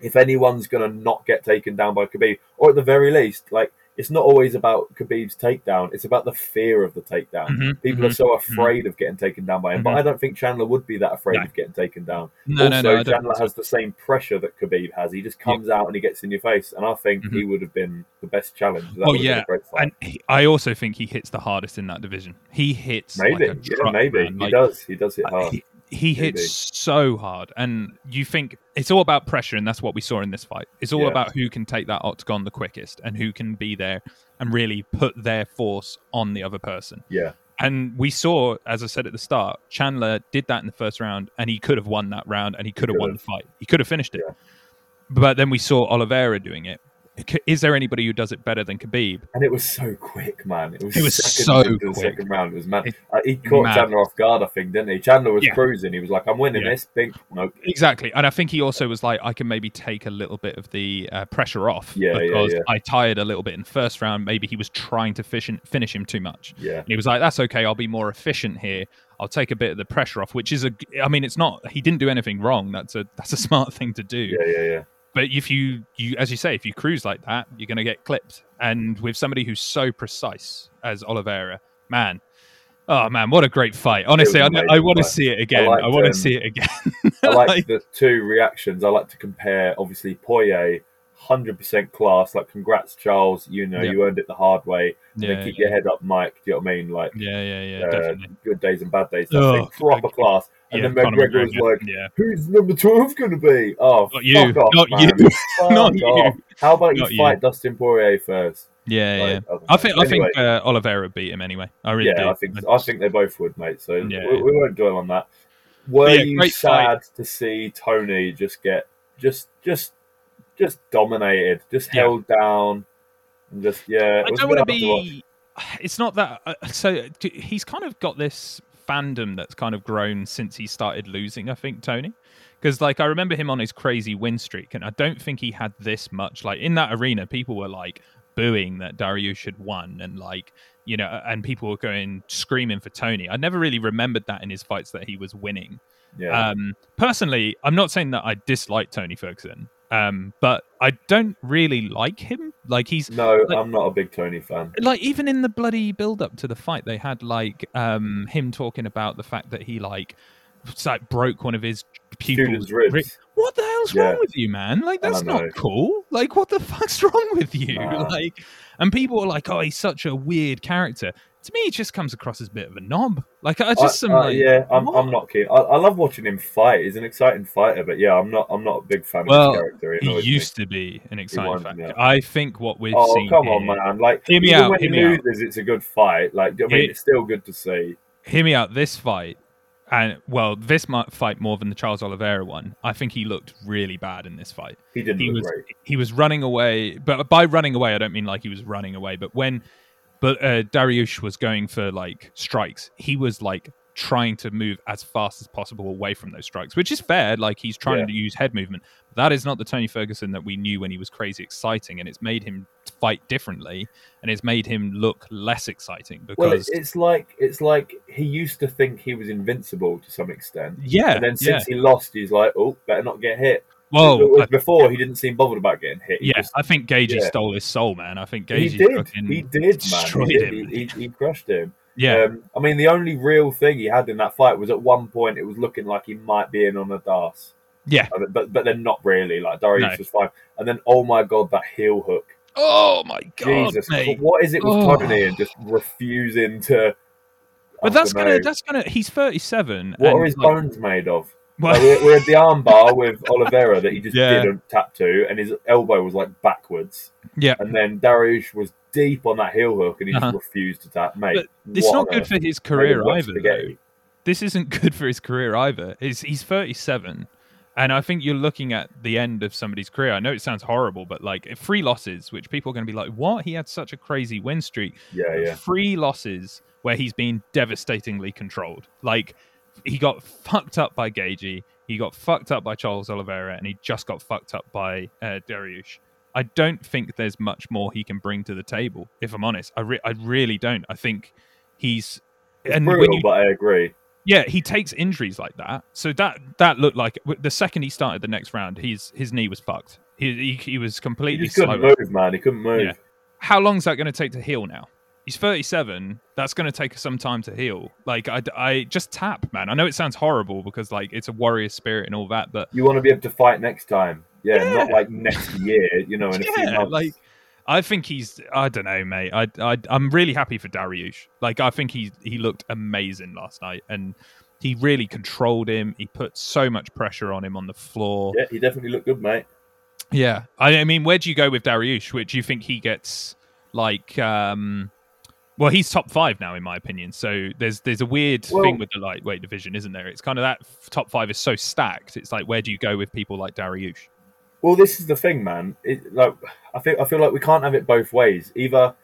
if anyone's going to not get taken down by Khabib, or at the very least, like it's not always about Khabib's takedown; it's about the fear of the takedown. Mhm, People mhm. are so afraid of getting taken down by him, but Mhm. I don't think Chandler would be that afraid No. of getting taken down. No, also, no, no. Chandler has the same pressure that Khabib has. He just comes out and he gets in your face, and I think Mhm. he would have been the best challenge. That Oh, would have been yeah, a great fight. And he, I also think he hits the hardest in that division. He hits maybe, like a yeah, truck, maybe man. he Like, does. He does hit hard. He, he hits so hard, and you think it's all about pressure, and that's what we saw in this fight. It's all Yeah. about who can take that octagon the quickest, and who can be there and really put their force on the other person. yeah, And we saw, as I said at the start, Chandler did that in the first round, and he could have won that round, and he could have won the fight. He could have finished it. Yeah. But then we saw Oliveira doing it. Is there anybody who does it better than Khabib? and it was so quick, man. It was, It was so into the quick. second round. It was mad. Uh, he caught mad. Chandler off guard, I think, didn't he? Chandler was Yeah. cruising. He was like, "I'm winning Yeah. this." Big, nope. Exactly, and I think he also was like, I can maybe take a little bit of the uh, pressure off Yeah, because yeah. I tired a little bit in the first round. Maybe he was trying to fish and finish him too much. Yeah, And he was like, "That's okay. I'll be more efficient here. I'll take a bit of the pressure off." Which is a, I mean, it's not. He didn't do anything wrong. That's a that's a [LAUGHS] smart thing to do. yeah, yeah, yeah. But if you you as you say, if you cruise like that, you're going to get clipped. And with somebody who's so precise as Oliveira, man. Oh man, what a great fight! Honestly, I, I, want to see it again. I, liked, want to um, see it again. [LAUGHS] I like Like- the two reactions. I like to compare. Obviously, Poirier, hundred percent class. Like, congrats, Charles. You know, Yeah. you earned it the hard way. And yeah, keep your head up, Mike. Do you know what I mean? Like, yeah, yeah, yeah, uh, good days and bad days. Oh. Proper okay. class. And Yeah, then McGregor was like, yeah. "Who's number twelve going to be?" Oh, Not you, fuck off, not man. you, [LAUGHS] not you. How about Not you you. fight Dustin Poirier first? yeah, yeah. Like, I don't I think I think uh, Oliveira beat him anyway. I really do. yeah, I think I think they both would, mate. So Yeah, we, yeah. we won't dwell on that. Were yeah, you sad to see Tony just get just just just dominated, just Yeah. held down, and just yeah? I don't want to be. [SIGHS] It's not that. Uh, so he's kind of got this fandom that's kind of grown since he started losing. I think Tony, because like I remember him on his crazy win streak, and I don't think he had this much. Like in that arena, people were like booing that Dariush had won, and like you know, and people were going screaming for Tony. I never really remembered that in his fights that he was winning. Yeah, Um, personally, I'm not saying that I dislike Tony Ferguson, um, but I don't really like him. Like he's no, like- I'm not a big Tony fan. like even in the bloody build up to the fight they had like um him talking about the fact that he like like broke one of his pupils ribs. ri- what the hell's Yeah. wrong with you man like that's know. not cool like what the [LAUGHS] fuck's wrong with you Nah. like and people are like oh he's such a weird character to me he just comes across as a bit of a knob like i just I- am uh, like yeah, I'm. I'm not keen. I, I love watching him fight. He's an exciting fighter, but yeah, I'm not. I'm not a big fan Well, of his character. He annoys me. used to be an exciting fighter. up. i think what we've Oh seen come here, on, man! Like Hear me even out, when hear he me out. loses, it's a good fight. Like do you know what I mean, Hear- it's still good to see. hear me out. This fight, and well, this fight more than the Charles Oliveira one. I think he looked really bad in this fight. He didn't He look was great. he was running away, but by running away, I don't mean like he was running away, but when but uh, Dariush was going for like strikes, he was like trying to move as fast as possible away from those strikes, which is fair. Like he's trying Yeah. to use head movement. That is not the Tony Ferguson that we knew when he was crazy exciting, and it's made him fight differently, and it's made him look less exciting because Well, it's, it's like it's like he used to think he was invincible to some extent, yeah, and then yeah. since he lost, he's like, "Oh, better not get hit." Well, I- before he didn't seem bothered about getting hit. He yeah, just- I think Gaethje yeah. stole his soul, man. I think he Gaethje did. fucking He did, man. destroyed He, did. him. He, he, he crushed him. yeah, Um, I mean, the only real thing he had in that fight was at one point it was looking like he might be in on a D'Arce, yeah. I mean, but but then not really. Like Dariush No. was fine, and then oh my god, that heel hook! Oh my god, Jesus, mate. what is it with Oh. Tony and just refusing to? But I that's gonna know. that's gonna he's 37 What and, are his like, bones made of? Well, Like, we, we had the [LAUGHS] armbar with Oliveira that he just Yeah. didn't tap to, and his elbow was like backwards. Yeah. And then Dariush was deep on that heel hook, and he Uh-huh. just refused to tap. Mate, But it's not good for his career either. This isn't [LAUGHS] good for his career either. He's he's 37 and I think you're looking at the end of somebody's career. I know it sounds horrible, but like three losses, which people are going to be like, "What? He had such a crazy win streak." Yeah, yeah. Three losses where he's been devastatingly controlled. Like he got fucked up by Gaethje, he got fucked up by Charles Oliveira, and he just got fucked up by uh, Dariush. I don't think there's much more he can bring to the table. If I'm honest, I re- I really don't. I think he's It's and when brutal, you- but I agree. yeah, he takes injuries like that. So that that looked like the second he started the next round, his his knee was fucked. He he, he was He completely just couldn't slow. move, man. He couldn't move. Yeah. How long's that going to take to heal now? He's 37. That's going to take some time to heal. Like I, I just tap, man. I know it sounds horrible because like it's a warrior spirit and all that, but You want to be able to fight next time. Yeah, Yeah. not like next year, you know, in a few yeah, like I think he's. I don't know, mate. I, I I'm really happy for Dariush. Like I think he he looked amazing last night, and he really controlled him. He put so much pressure on him on the floor. yeah, he definitely looked good, mate. Yeah, I, I mean, where do you go with Dariush? Which do you think he gets like? um Well, he's top five now, in my opinion. So there's there's a weird Well- thing with the lightweight division, isn't there? It's kind of that top five is so stacked. It's like where do you go with people like Dariush? Well, this is the thing, man. It, like, I feel I feel like we can't have it both ways. Either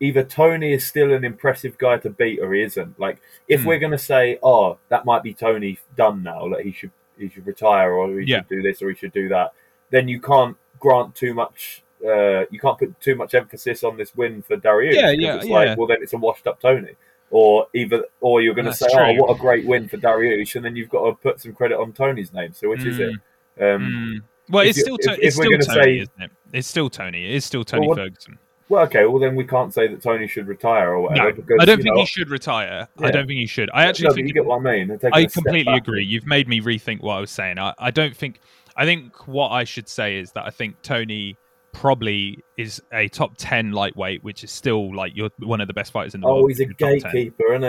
either Tony is still an impressive guy to beat, or he isn't. Like, if Hmm. we're gonna say, "Oh, that might be Tony done now," like he should he should retire, or he Yeah. should do this, or he should do that, then you can't grant too much. Uh, you can't put too much emphasis on this win for Dariush. Yeah, yeah, It's yeah. like, well, then it's a washed up Tony. Or either, or you're going to say, "Oh, what a great win for Dariush," and then you've got to put some credit on Tony's name. So which is it? Um, Mm. Well, it's still if- to- if it's we're still Tony, say- isn't it? It's still Tony. It is still Tony what- Ferguson. Well, okay. Well, then we can't say that Tony should retire or whatever. No, because, I don't think know, he should retire. I don't think he should. I actually no, think you get what I mean. I completely agree. You've made me rethink what I was saying. I, I don't think. I think what I should say is that I think Tony probably is a top ten lightweight, which is still like you're one of the best fighters in the oh, world. Oh, he's a 10. gatekeeper, isn't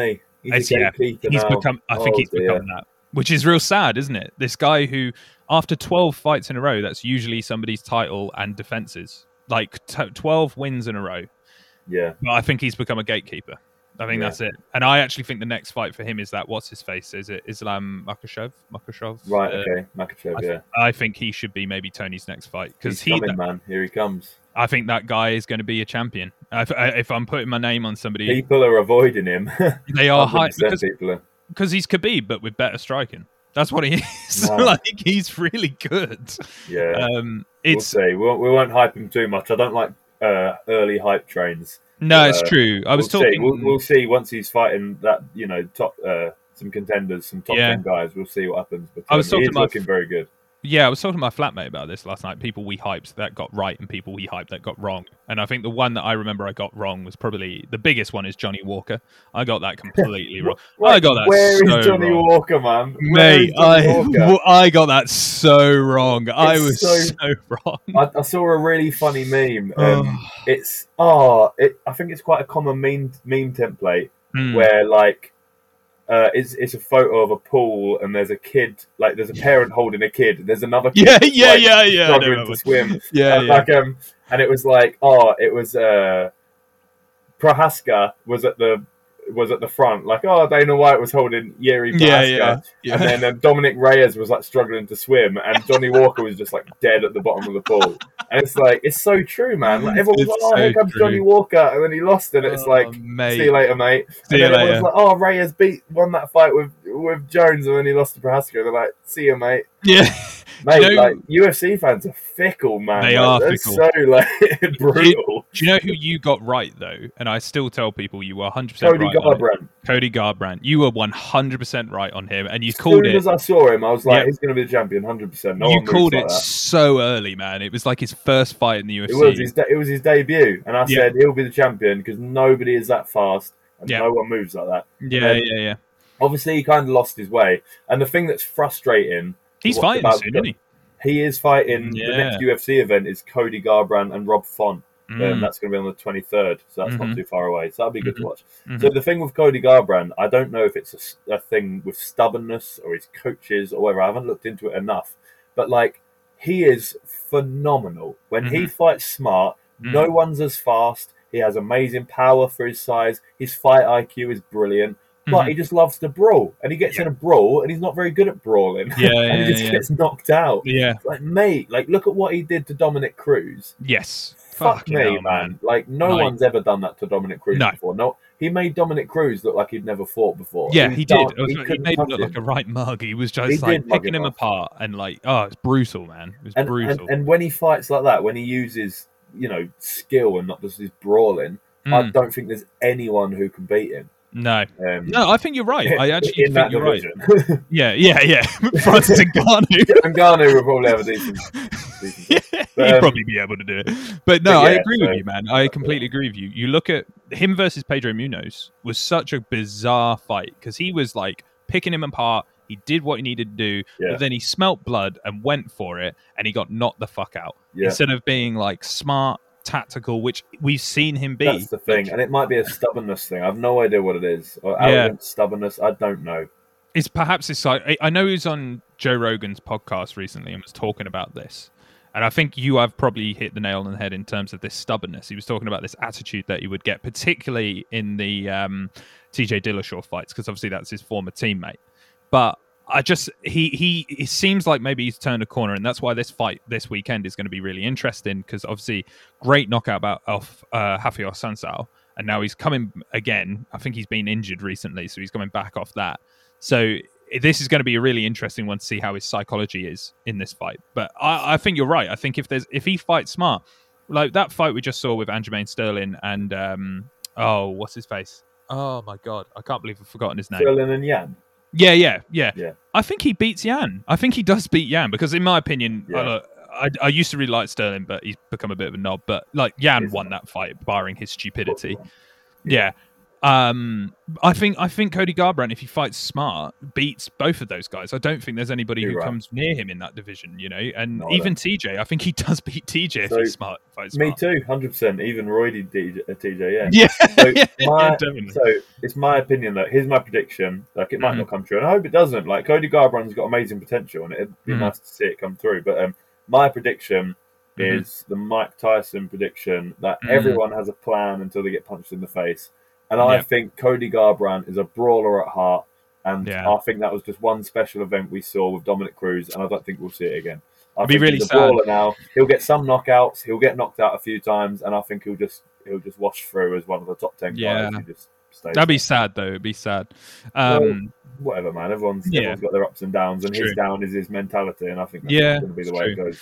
he? He's a yeah, gatekeeper He's now. become. I think Oh, he's dear. become that, which is real sad, isn't it? This guy who, after twelve fights in a row, that's usually somebody's title and defenses. Like t- twelve wins in a row. Yeah, But I think he's become a gatekeeper. I think Yeah. that's it. And I actually think the next fight for him is that what's his face? Is it Islam Makhachev? Makhachev? right. Uh, Okay, Makhachev. I, Yeah, I think he should be maybe Tony's next fight because he's he. coming, man. Here he comes. I think that guy is going to be a champion. If, if I'm putting my name on somebody, People are avoiding him. [LAUGHS] they are high 100% because, people are. because he's Khabib, but with better striking. That's what he [LAUGHS] is. Wow. [LAUGHS] like he's really good. Yeah, Um, we'll it's see. We won't, we won't hype him too much. I don't like uh, early hype trains. No, it's uh, true. I was we'll talking. See. We'll, we'll see once he's fighting that. You know, top uh, some contenders, some top Yeah. ten guys. We'll see what happens. But I was um, talking he's about- looking very good. Yeah, I was talking to my flatmate about this last night. People we hyped that got right, and people we hyped that got wrong. And I think the one that I remember I got wrong was probably the biggest one is Johnny Walker. I got that completely wrong. [LAUGHS] I got that Where is so Johnny wrong. Walker, man? Where is Mate, I Walker? [LAUGHS] I got that so wrong. I was so- so, wrong. I, I saw a really funny meme. [SIGHS] Um, it's oh, it, I think it's quite a common meme meme template Hmm. where like uh, it's it's a photo of a pool and there's a kid like there's a parent holding a kid. There's another kid yeah, yeah, like, yeah, yeah. Struggling to swim. [LAUGHS] Yeah, and, yeah. like um, and it was like oh, it was uh, Prochazka was at the was at the front, like, oh, Dana White was holding Yuri Yeah, yeah, yeah. And then um, Dominick Reyes was like struggling to swim, and Johnny [LAUGHS] Walker was just like dead at the bottom of the pool. And it's like, it's so true, man. Like, everyone was like, oh, here comes. Johnny Walker. And then he lost, and it's Oh, like, mate. see you later, mate. See and then everyone's later. like, oh, Reyes beat, won that fight with with Jones, and then he lost to Prochazka. They're like, see you, mate. Yeah. Mate, You like UFC fans are fickle, man. They Like, are they're fickle. so [LAUGHS] like brutal. Do you know who you got right though? And I still tell people you were 100% Cody right. Garbrandt. Cody Garbrandt. You were 100% right on him, and you As called it. as I saw him, I was like, Yeah. he's going to be the champion, hundred percent. No you called it so early, man. It was like his first fight in the UFC. It was his de- it was his debut, and I Yeah. said he'll be the champion because nobody is that fast and Yeah. no one moves like that. yeah, um, yeah, yeah. Obviously, he kind of lost his way, and the thing that's frustrating, He's fighting soon, isn't he? he is fighting. The next UFC event is Cody Garbrandt and Rob Font. Um, Mm, that's going to be on the twenty third, so that's Mhm. not too far away. So that'll be good to watch. mhm. So the thing with Cody Garbrandt, I don't know if it's a thing with stubbornness or his coaches or whatever. I haven't looked into it enough, but like he is phenomenal when he Mhm. fights smart. No one's as fast. He has amazing power for his size. His fight IQ is brilliant, but Mhm. he just loves to brawl. And he gets in a brawl, and he's not very good at brawling. Yeah, [LAUGHS] and yeah, he just yeah. gets knocked out. yeah. It's Like mate, like look at what he did to Dominick Cruz. Yes. Fuck Fucking me, hell, man. Like no one's ever done that to Dominick Cruz No. before. No, he made Dominick Cruz look like he'd never fought before. Yeah, was he did. It was- he he, made him look him. like a right mug. He was He just like picking him apart and like, oh, it's brutal, man. It was and, brutal. and and when he fights like that, when he uses you know skill and not just his brawling, I Mm, don't think there's anyone who can beat him. No, Um, no, I think you're right. [LAUGHS] I actually in think you're right. division. [LAUGHS] Yeah, yeah, yeah. [LAUGHS] Francis Ngannou. and Ngannou will probably have a decent. decent He'd But, um, probably be able to do it. But no, but I agree so- with you, man. I completely agree with you. You look at him versus Pedro Munhoz was such a bizarre fight because he was like picking him apart. He did what he needed to do, Yeah. but then he smelt blood and went for it, and he got knocked the fuck out yeah, instead of being like smart, tactical, which we've seen him be. that's the thing, and it might be a stubbornness thing. I've no idea what it is, or Yeah. stubbornness. I don't know. It's perhaps it's like I- I know he was on Joe Rogan's podcast recently and was talking about this. And I think you have probably hit the nail on the head in terms of this stubbornness. He was talking about this attitude that he would get, particularly in the um, TJ Dillashaw fights, because obviously that's his former teammate. But I just he he it seems like maybe he's turned a corner, and that's why this fight this weekend is going to be really interesting because obviously great knockout about off uh, Raphael Assunção, and now he's coming again. I think he's been injured recently, so he's coming back off that. So this is going to be a really interesting one to see how his psychology is in this fight. But I, I think you're right. I think if there's if he fights smart, like that fight we just saw with Aljamain Sterling and um oh what's his face? Oh my god, I can't believe I've forgotten his name. Sterling and Yan. Yeah, yeah, yeah, Yeah. I think he beats Yan. I think he does beat Yan because, in my opinion, Yeah. I, look, I, I used to really like Sterling, but he's become a bit of a knob. But like Yan won that fight, barring his stupidity. Football. Yeah. Um, I think I think Cody Garbrandt, if he fights smart, beats both of those guys. I don't think there's anybody You're who right. comes near him in that division, you know. And No, I even TJ, I think he does beat TJ So, if he's smart. Fights Me smart. too, hundred percent. Even Roy DJ, uh, TJ, yeah. Yeah, So [LAUGHS] yeah, my- definitely. So it's my opinion that here's my prediction. Like it might Mhm. not come true, and I hope it doesn't. Like Cody Garbrandt's got amazing potential, and it'd be Mhm. nice to see it come through. But um, my prediction Mhm. is the Mike Tyson prediction that Mhm. everyone has a plan until they get punched in the face, and I Yeah. think Cody Garbrandt is a brawler at heart. And Yeah. I think that was just one special event we saw with Dominick Cruz, and I don't think we'll see it again. I It'd be really he's a brawler now. He'll get some knockouts. He'll get knocked out a few times, and I think he'll just he'll just wash through as one of the top ten Yeah. guys. Who just stays That'd be sad though. It'd be sad. Um, whatever, man. Everyone's Yeah. everyone's got their ups and downs, and his true. down is his mentality, and I think that's Yeah, going to be the way it goes.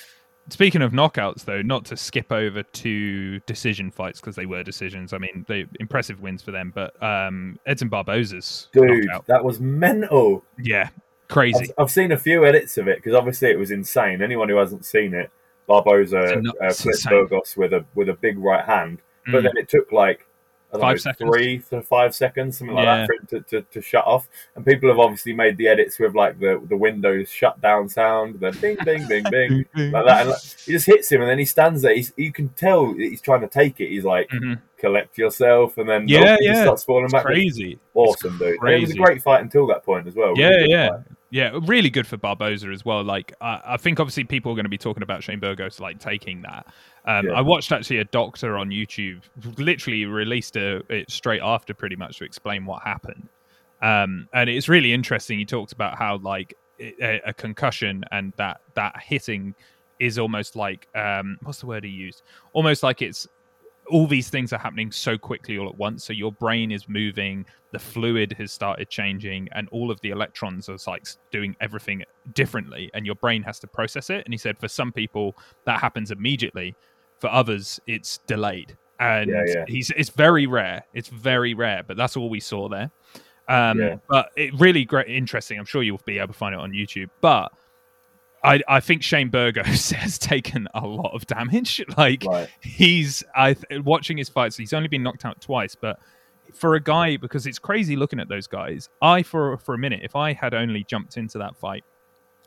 Speaking of knockouts, though, not to skip over to decision fights because they were decisions. I mean, they impressive wins for them. But um, Edson Barboza's Dude, knockout, that was mental. yeah, crazy. I've, I've seen a few edits of it because obviously it was insane. Anyone who hasn't seen it, Barboza uh, flipped. Burgos with a with a big right hand, but Mm. then it took like Five know, seconds. three to five seconds, something like Yeah. that, for it to, to, to shut off. And people have obviously made the edits with like the the Windows shutdown sound, the bing, bing, bing, bing, [LAUGHS] like that. And like, he just hits him, and then he stands there. He's, you can tell he's trying to take it. He's like, Mhm. collect yourself, and then Yeah, just yeah. starts falling It's back. crazy. Awesome, dude. And It was a great fight until that point as well. Yeah, Really yeah. fight. Yeah, really good for Barboza as well. Like, I, I think obviously people are going to be talking about Shane Burgos like taking that. Um, Yeah. I watched actually a doctor on YouTube, literally released a, it straight after, pretty much to explain what happened. Um, and it's really interesting. He talks about how like a, a concussion and that that hitting is almost like um, what's the word he used? Almost like it's all these things are happening so quickly all at once. So your brain is moving, the fluid has started changing, and all of the electrons are like doing everything differently, and your brain has to process it. And he said for some people that happens immediately, for others it's delayed. And Yeah, yeah. he's it's very rare. It's very rare, but that's all we saw there. Um, Yeah. But it really great, interesting. I'm sure you'll be able to find it on YouTube. But I, I think Shane Burgos [LAUGHS] has taken a lot of damage. [LAUGHS] Like Right. he's I watching his fights. He's only been knocked out twice, but for a guy because it's crazy looking at those guys. I for for a minute, if I had only jumped into that fight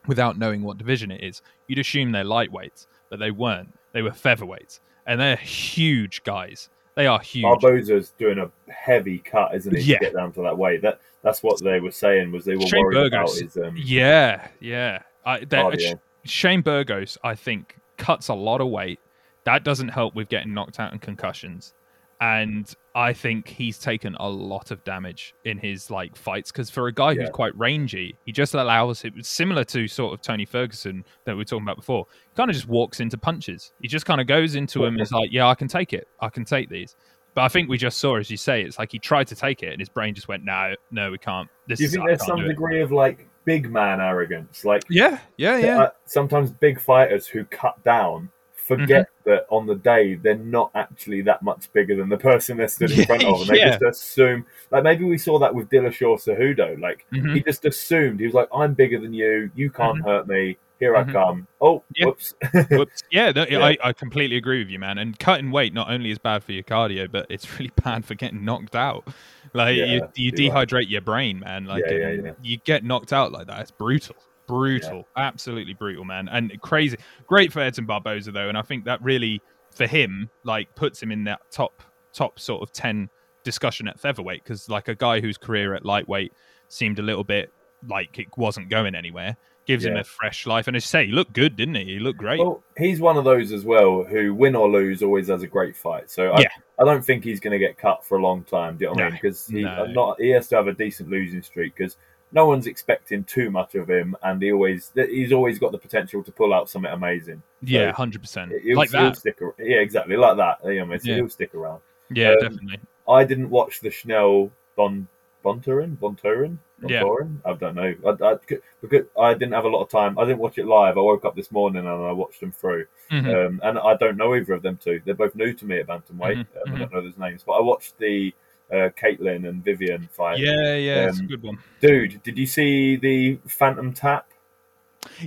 without knowing what division it is, you'd assume they're lightweights, but they weren't. They were featherweights, and they're huge guys. They are huge. Barboza's doing a heavy cut, isn't he, Yeah. to get down to that weight? That that's what they were saying was they were Shane worried Burgos. about his um, Yeah, yeah. I, that- oh, cardio. Shane Burgos, I think, cuts a lot of weight. That doesn't help with getting knocked out and concussions. And I think he's taken a lot of damage in his like fights because for a guy Yeah. who's quite rangy, he just allows it. Similar to sort of Tony Ferguson that we were talking about before. He kind of just walks into punches. He just kind of goes into him and is like, "Yeah, I can take it. I can take these." But I think we just saw, as you say, it's like he tried to take it and his brain just went, "No, no, we can't." This Do you think there's some do it." degree of like big man arrogance? Like Yeah, yeah, yeah. uh, sometimes big fighters who cut down forget Mm-hmm. that on the day they're not actually that much bigger than the person they're stood in front of, and they yeah. just assume. Like maybe we saw that with Dillashaw Cejudo. Like Mhm. he just assumed he was like, "I'm bigger than you. You can't hurt me. Here. I come." Oh, Yeah. whoops. [LAUGHS] Whoops. Yeah, no, Yeah. I, I completely agree with you, man. And cutting weight not only is bad for your cardio, but it's really [LAUGHS] bad for getting knocked out. Like Yeah, you, you right. dehydrate your brain, man. Like Yeah, yeah. you get knocked out like that. It's brutal, brutal, absolutely brutal, man. And crazy. Great for Edson Barboza though, and I think that really for him like puts him in that top top sort of ten discussion at featherweight because like a guy whose career at lightweight seemed a little bit like it wasn't going anywhere gives him a fresh life. And as you say, he looked good, didn't he? He looked great. Well, he's one of those as well who, win or lose, always has a great fight. So I, Yeah. I don't think he's going to get cut for a long time. Do you know what I mean? Because he no. not he has to have a decent losing streak because no one's expecting too much of him, and he always he's always got the potential to pull out something amazing. Yeah, hundred percent. Like that. Yeah, exactly like that. You know, so Yeah. he'll stick around. Yeah, um, definitely. I didn't watch the Schnell Bon Bontorin Bontorin. Yeah. I don't know. I, I, because I didn't have a lot of time. I didn't watch it live. I woke up this morning and I watched them through. Mhm. Um, and I don't know either of them two. They're both new to me at bantamweight. Mhm, Um, I don't know those names, but I watched the uh, Katlyn and Vivian fight. yeah, yeah, it's a um, good one. Dude, did you see the Phantom Tap?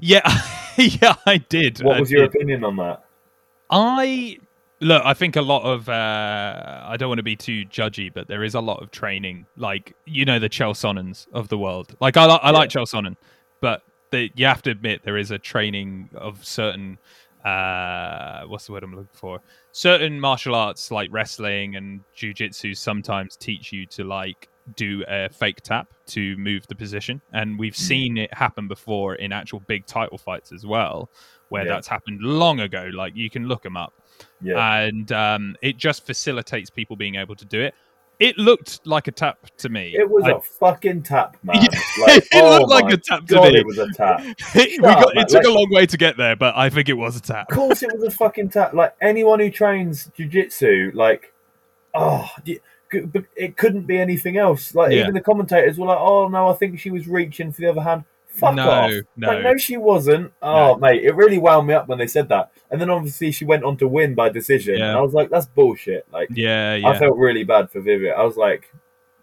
Yeah, [LAUGHS] yeah, I did. What I was your opinion on that? I look. I think a lot of. Uh, I don't want to be too judgy, but there is a lot of training. Like you know, the Chael Sonnens of the world. Like I, li- I like Chael Sonnen, but the, you have to admit there is a training of certain. Uh, what's the word I'm looking for? Certain martial arts like wrestling and jujitsu sometimes teach you to like do a fake tap to move the position, and we've seen it happen before in actual big title fights as well, where Yeah. that's happened long ago. Like you can look them up Yeah. and um, it just facilitates people being able to do it. It looked like a tap to me. it was I- a fucking tap, man. [LAUGHS] Yeah, Like, it oh looked like a tap to God, me. it was a tap. [LAUGHS] we got, up, it took a long way to get there, but I think it was a tap. Of course, it was a fucking tap. Like anyone who trains jujitsu, like, oh, y- c- but it couldn't be anything else. Like Yeah. even the commentators were like, "Oh no, I think she was reaching for the other hand." Fuck No, off! no. Like, no, she wasn't. Oh, mate, it really wound me up when they said that. And then obviously she went on to win by decision, Yeah. and I was like, "That's bullshit." Like, Yeah, I felt really bad for Vivian. I was like,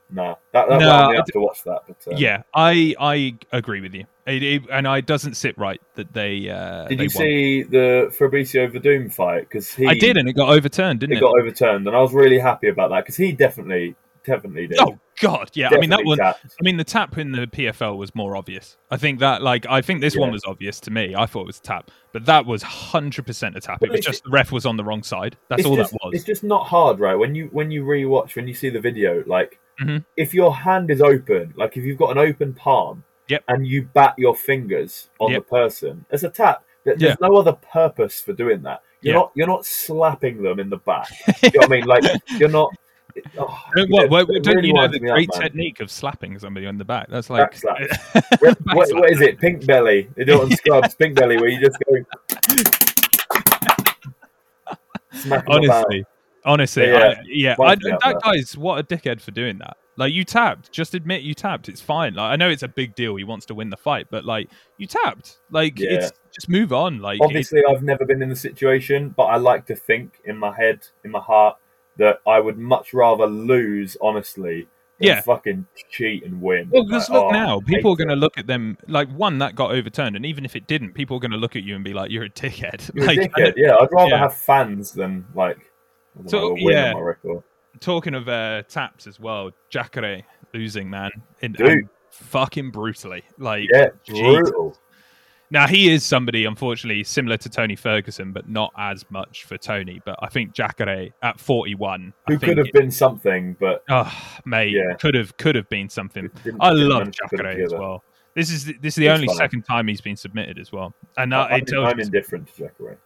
"Nah, that, that No, wound me I up to watch that." But uh, yeah. I I agree with you, it, it, and I doesn't sit right that they. Uh, Did they you won. see the Fabricio Werdum fight? Because he I did, and it got overturned, didn't it it? got overturned, and I was really happy about that because he definitely, definitely did. oh God, yeah. I mean that Definitely one. tapped. I mean, the tap in the PFL was more obvious. I think that, like, I think this one was obvious to me. I thought it was a tap, but that was hundred percent a tap. Well, it was just the ref was on the wrong side. That's all just, that was. It's just not hard, right? When you when you rewatch, when you see the video, like Mhm. if your hand is open, like if you've got an open palm, Yep. and you bat your fingers on Yep. the person, it's a tap. There- There's no other purpose for doing that. You're Yeah. not you're not slapping them in the back. [LAUGHS] you know what I mean? Like you're not. Oh, Don't, what, what, don't really you know the great technique of slapping somebody on the back? That's like Backslap. What, [LAUGHS] what, what is it? Pink belly. They do it on Scrubs. Pink belly, where you just go. [LAUGHS] Smack 'em about. honestly, honestly, Yeah, I, yeah. I, winds me up, that guy's what a dickhead for doing that. Like you tapped, just admit you tapped. It's fine. Like I know it's a big deal. He wants to win the fight, but like you tapped. Like Yeah. it's just move on. Like Obviously, I've never been in the situation, but I like to think in my head, in my heart, that I would much rather lose honestly Yeah. fucking cheat and win. Well, because Like, look oh, now, people are going to look at them like one that got overturned, and even if it didn't, people are going to look at you and be like, "You're a dickhead." [LAUGHS] You're a like, dickhead. Yeah, I'd rather yeah. have fans than like So, know, a win yeah. on my record. talking of uh, taps as well, Jacare losing man, and fucking brutally. Like, Yeah, brutal. now he is somebody, unfortunately, similar to Tony Ferguson, but not as much for Tony. But I think Jacare at forty-one, I Who could have been something, but Oh, mate, Yeah. could have could have been something. I love manage to put it Jacare as well. This is this is the It's only fine. second time he's been submitted as well, and uh, I, it I'm indifferent to Jacare.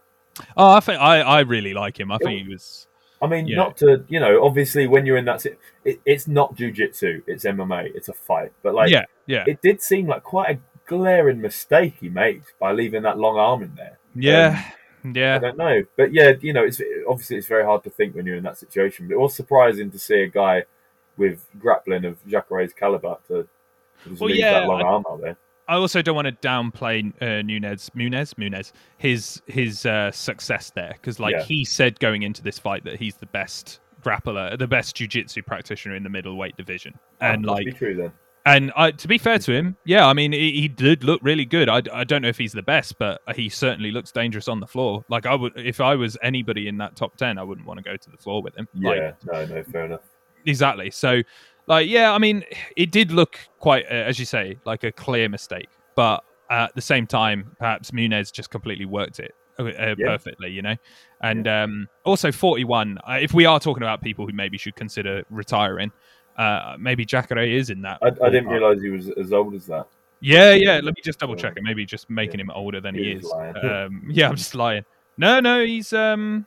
Oh, I think I, I really like him. I think he was. I mean, Yeah. not to you know, obviously when you're in that, it, it's not jujitsu, it's MMA, it's a fight. But like, yeah, yeah, it did seem like quite a glaring mistake he made by leaving that long arm in there. yeah, I yeah. I don't know, but yeah, you know, it's obviously it's very hard to think when you're in that situation. But it was surprising to see a guy with grappling of Jacare's caliber to, to just Well, leave yeah, that long I- arm out there. I also don't want to downplay uh, Nunez, Muniz, Muniz, his his uh, success there because, like Yeah. he said going into this fight that he's the best grappler, the best jiu-jitsu practitioner in the middleweight division, and Oh, must like be true then. And I, to be fair to him, yeah, I mean, he, he did look really good. I, I don't know if he's the best, but he certainly looks dangerous on the floor. Like I would, if I was anybody in that top ten, I wouldn't want to go to the floor with him. Like, Yeah, no, no, fair enough. exactly. So, like, yeah, I mean, it did look quite, uh, as you say, like a clear mistake. But at the same time, perhaps Muniz just completely worked it uh, uh, Yeah. perfectly, you know. And um, also, forty-one. Uh, if we are talking about people who maybe should consider retiring, uh, maybe Jacare is in that. I, I didn't realize he was as old as that. Yeah, yeah. Let me just double check it. Maybe just making him older than he He is. lying. Um, [LAUGHS] yeah, I'm just lying. No, no, he's um.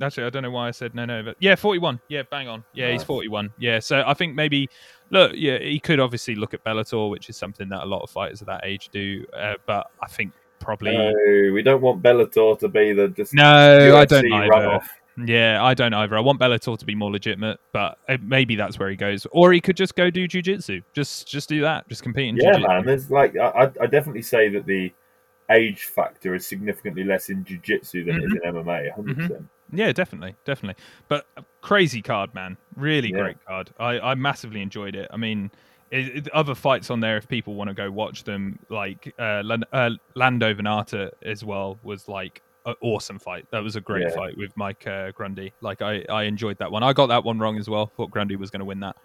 Actually, I don't know why I said no, no, but yeah, 41. Yeah, bang on. Yeah, he's 41. Yeah, so I think maybe look, yeah, he could obviously look at Bellator, which is something that a lot of fighters of that age do. Uh, but I think probably No, we don't want Bellator to be the just no, I don't either. runoff. Yeah, I don't either. I want Bellator to be more legitimate, but uh, maybe that's where he goes, or he could just go do jujitsu. Just, just do that. Just compete in Yeah, jiu-jitsu. man. There's like I, I- definitely say that the age factor is significantly less in jiu-jitsu than it is in MMA. 100. percent Yeah, definitely, definitely. But a crazy card, man. Really Yeah. great card. I, I massively enjoyed it. I mean, it, it- other fights on there, if people want to go watch them, like uh, Lan- uh, Lando Vannata as well was like an awesome fight. That was a great Yeah. fight with Mike uh, Grundy. Like I, I enjoyed that one. I got that one wrong as well. Thought Grundy was going to win that.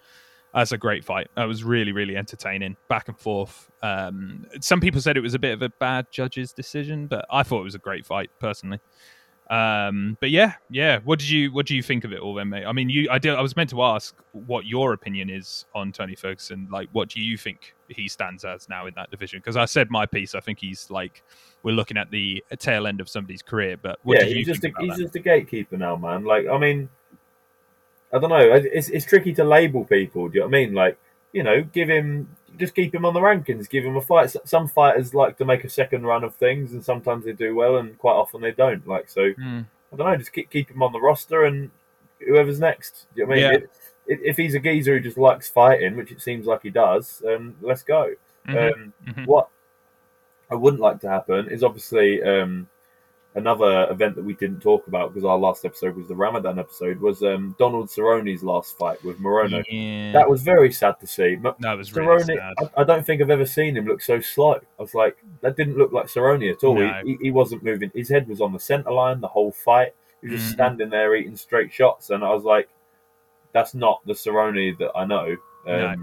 That's a great fight. That was really, really entertaining, back and forth. Um, some people said it was a bit of a bad judge's decision, but I thought it was a great fight personally. Um, but yeah, yeah. What did you what do you think of it all, then, mate? I mean, you I did I was meant to ask what your opinion is on Tony Ferguson. Like, what do you think he stands as now in that division? Because I said my piece. I think he's like we're looking at the tail end of somebody's career. But what Yeah, you he's just a, he's that? just a gatekeeper now, man. Like I mean, I don't know. It's it's tricky to label people. Do you know what I mean? Like you know, give him just keep him on the rankings, give him a fight. Some fighters like to make a second run of things, and sometimes they do well, and quite often they don't. Like so, Hmm. I don't know. Just keep keep him on the roster, and whoever's next. You know I mean? Yeah. If, if he's a geezer who just likes fighting, which it seems like he does, um, let's go. Mhm, Um, mhm. What I wouldn't like to happen is obviously um, another event that we didn't talk about because our last episode was the Ramadan episode. Was um, Donald Cerrone's last fight with Morono? Yeah. That was very sad to see. M- that was really sad. I, I don't think I've ever seen him look so slow. I was like, that didn't look like Cerrone at all. No. He, he, wasn't moving. His head was on the center line the whole fight. He was just Mhm. standing there eating straight shots, and I was like, that's not the Cerrone that I know. Um, No.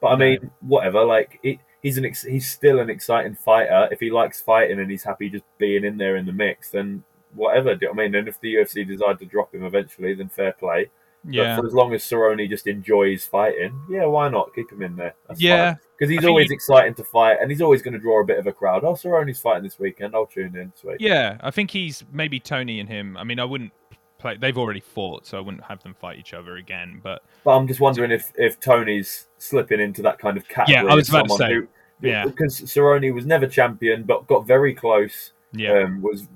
But I No. mean, whatever. Like, it, he's an ex- he's still an exciting fighter. If he likes fighting and he's happy just being in there in the mix, then whatever. Do you know I mean? And if the UFC decide to drop him eventually, then fair play. Yeah. But for as long as Cerrone just enjoys fighting, yeah, why not keep him in there? That's Yeah. because he's I always he- exciting to fight, and he's always going to draw a bit of a crowd. Oh, Cerrone's fighting this weekend. I'll tune in. Sweet. Yeah, I think he's maybe Tony and him. I mean, I wouldn't play. They've already fought, so I wouldn't have them fight each other again. But But I'm just wondering if if Tony's slipping into that kind of category. Yeah, I was about to say, who- yeah. because Cerrone was never champion, but got very close. yeah, Um, was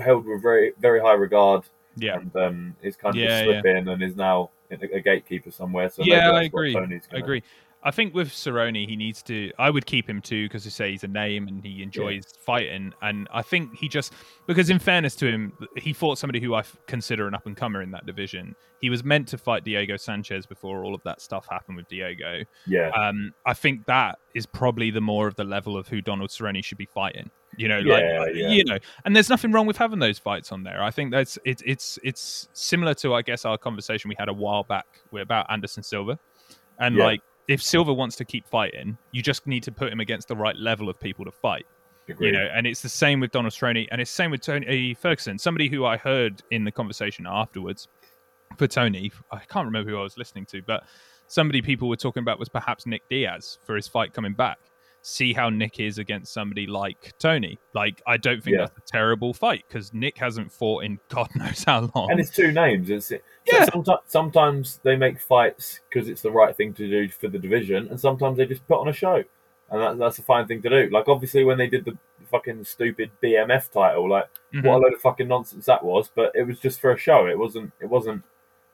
held with very very high regard, yeah, and um, is kind of Yeah, slipping and is now a, gatekeeper somewhere. So yeah. I agree. Tony's I agree. I think with Cerrone, he needs to. I would keep him too because, you say, he's a name and he enjoys fighting. And I think he just because, in fairness to him, he fought somebody who I consider an up and comer in that division. He was meant to fight Diego Sanchez before all of that stuff happened with Diego. Yeah, um, I think that is probably the more of the level of who Donald Cerrone should be fighting. You know, Yeah, like yeah. you know, and there's nothing wrong with having those fights on there. I think that's it's it's it's similar to I guess our conversation we had a while back with- about Anderson Silva, and Yeah. like if Silva wants to keep fighting, you just need to put him against the right level of people to fight Agreed. you know and it's the same with donald Cerrone, and it's the same with tony uh, ferguson somebody who i heard in the conversation afterwards for tony i can't remember who i was listening to but somebody people were talking about was perhaps nick diaz for his fight coming back see how nick is against somebody like tony like i don't think Yeah. that's a terrible fight because nick hasn't fought in [LAUGHS] god knows how long and it's two names. It's so Yeah. Sometimes, sometimes they make fights because it's the right thing to do for the division, and sometimes they just put on a show, and that, that's a fine thing to do. Like obviously when they did the fucking stupid BMF title, like Mhm. what a load of fucking nonsense that was. But it was just for a show. It wasn't. It wasn't.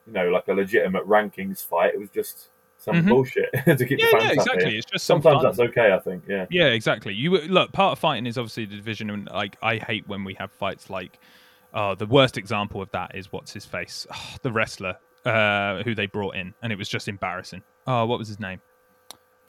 You know, like a legitimate rankings fight. It was just some Mhm. bullshit [LAUGHS] to keep yeah the fans yeah exactly happy. it's just Sometimes fun. that's okay. I think. Yeah. Yeah, exactly. You look. Part of fighting is obviously the division, and like I hate when we have fights like. Oh, the worst example of that is what's his face, oh, [SIGHS] the wrestler uh, who they brought in, and it was just embarrassing. Oh, what was his name?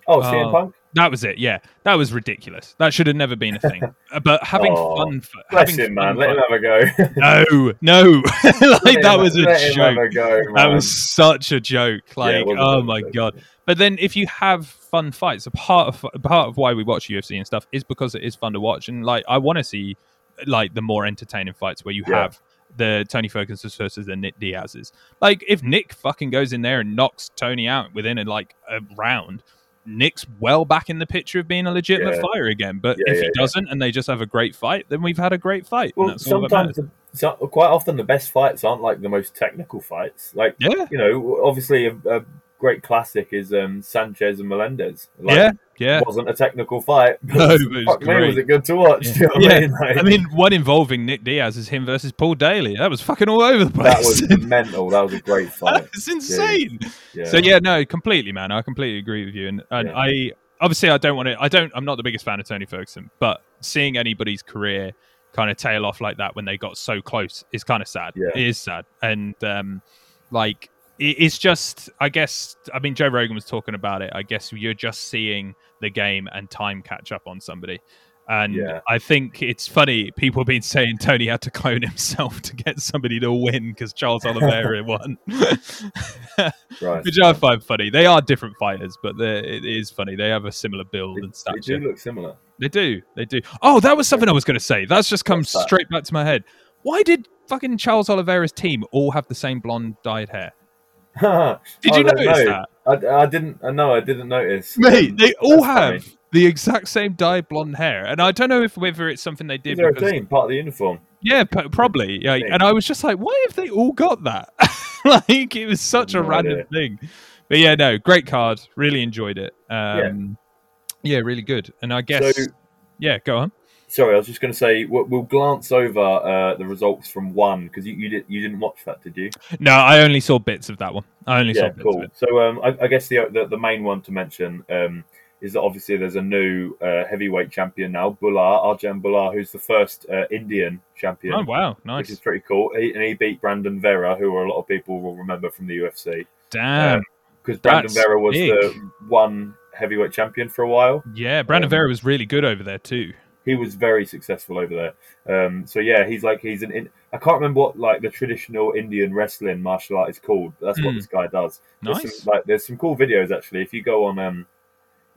Oh, CM Oh, Punk. That was it. Yeah, that was ridiculous. That should have never been a thing. Uh, [LAUGHS] but having Oh, fun, f- Bless having him, man. fun Let him have a go. [LAUGHS] no, no, [LAUGHS] like that was a Let him have joke. a go, That was such a joke. Like, a oh my god. But then, if you have fun fights, a part of part of why we watch UFC and stuff is because it is fun to watch, and like I want to see like the more entertaining fights where you Yeah. have the Tony Ferguson versus the Nick Diaz's. Like if Nick fucking goes in there and knocks Tony out within a, like a round. Nick's well back in the picture of being a legitimate Yeah. fighter again, but Yeah, if yeah, he doesn't and they just have a great fight, then we've had a great fight. Well, that's all that matters. sometimes, the, so, quite often, the best fights aren't like the most technical fights. Like, yeah, you know, obviously, a, a great classic is um, Sanchez and Melendez. Like, yeah, yeah. It wasn't a technical fight. But [LAUGHS] No, it was fuck me, was it good to watch? Yeah. [LAUGHS] You know Yeah. I mean? Like, I mean, one involving Nick Diaz is him versus Paul Daley. That was fucking all over the place. that was [LAUGHS] mental. That was a great fight. It's insane. Yeah. So yeah, no, completely, man. I completely agree with you, and, and Yeah. I obviously I don't want to. I don't. I'm not the biggest fan of Tony Ferguson, but seeing anybody's career kind of tail off like that when they got so close is kind of sad. Yeah. It is sad, and um, like it's just. I guess. I mean, Joe Rogan was talking about it. I guess you're just seeing the game and time catch up on somebody. And Yeah. I think it's funny. People have been saying Tony had to clone himself to get somebody to win because Charles Oliveira won. [LAUGHS] right. Which I find funny. They are different fighters, but it is funny. They have a similar build They, and they do look similar. They do. They do. Oh, that was something I was going to say. That's just come What's that? straight back to my head. Why did fucking Charles Oliveira's team all have the same blonde dyed hair? [LAUGHS] Did you notice know. that? I, I didn't. uh, No, I didn't notice. Mate, Um, they all that's have funny. the exact same dyed blonde hair, and I don't know if whether it's something they did. there a because- team part of the uniform? Yeah, probably. Yeah, and I was just like, why have they all got that? [LAUGHS] like, it was such a random idea. thing. But yeah, no, great card. Really enjoyed it. Um, yeah. really good. And I guess, So- yeah, go on. Sorry, I was just going to say we'll, we'll glance over uh, the results from one because you, you did you didn't watch that, did you? No, I only saw bits of that one. I only saw bits cool. So um, I, I guess the, the the main one to mention um, is that obviously there's a new uh, heavyweight champion now, Bhullar Arjan Bhullar, who's the first uh, Indian champion. Oh wow, nice! Which is pretty cool, he, and he beat Brandon Vera, who a lot of people will remember from the UFC, Damn. because Brandon That's Vera was big. the one heavyweight champion for a while. yeah, Brandon um, Vera was really good over there too. He was very successful over there. Um, so yeah, he's like he's an. In, I can't remember what like the traditional Indian wrestling martial art is called. But that's what Hmm. this guy does. There's Nice. Some, like there's some cool videos actually. If you go on um,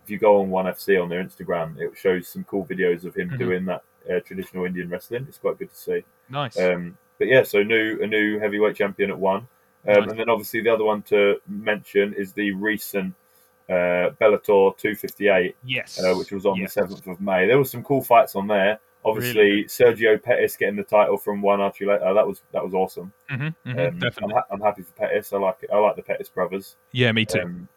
if you go on One FC on their Instagram, it shows some cool videos of him Mhm. doing that uh, traditional Indian wrestling. It's quite good to see. Nice. Um, but yeah, so new a new heavyweight champion at one, um, Nice. and then obviously the other one to mention is the recent uh, Bellator 258, Yes. uh, which was on Yes. the 7th of May. There were some cool fights on there. Obviously, Really Sergio Pettis getting the title from Juan Archuleta. That was that was awesome. Mhm, mhm, Um, I'm, definitely. ha- I'm happy for Pettis. I like it. I like the Pettis brothers. Yeah, me too. Um,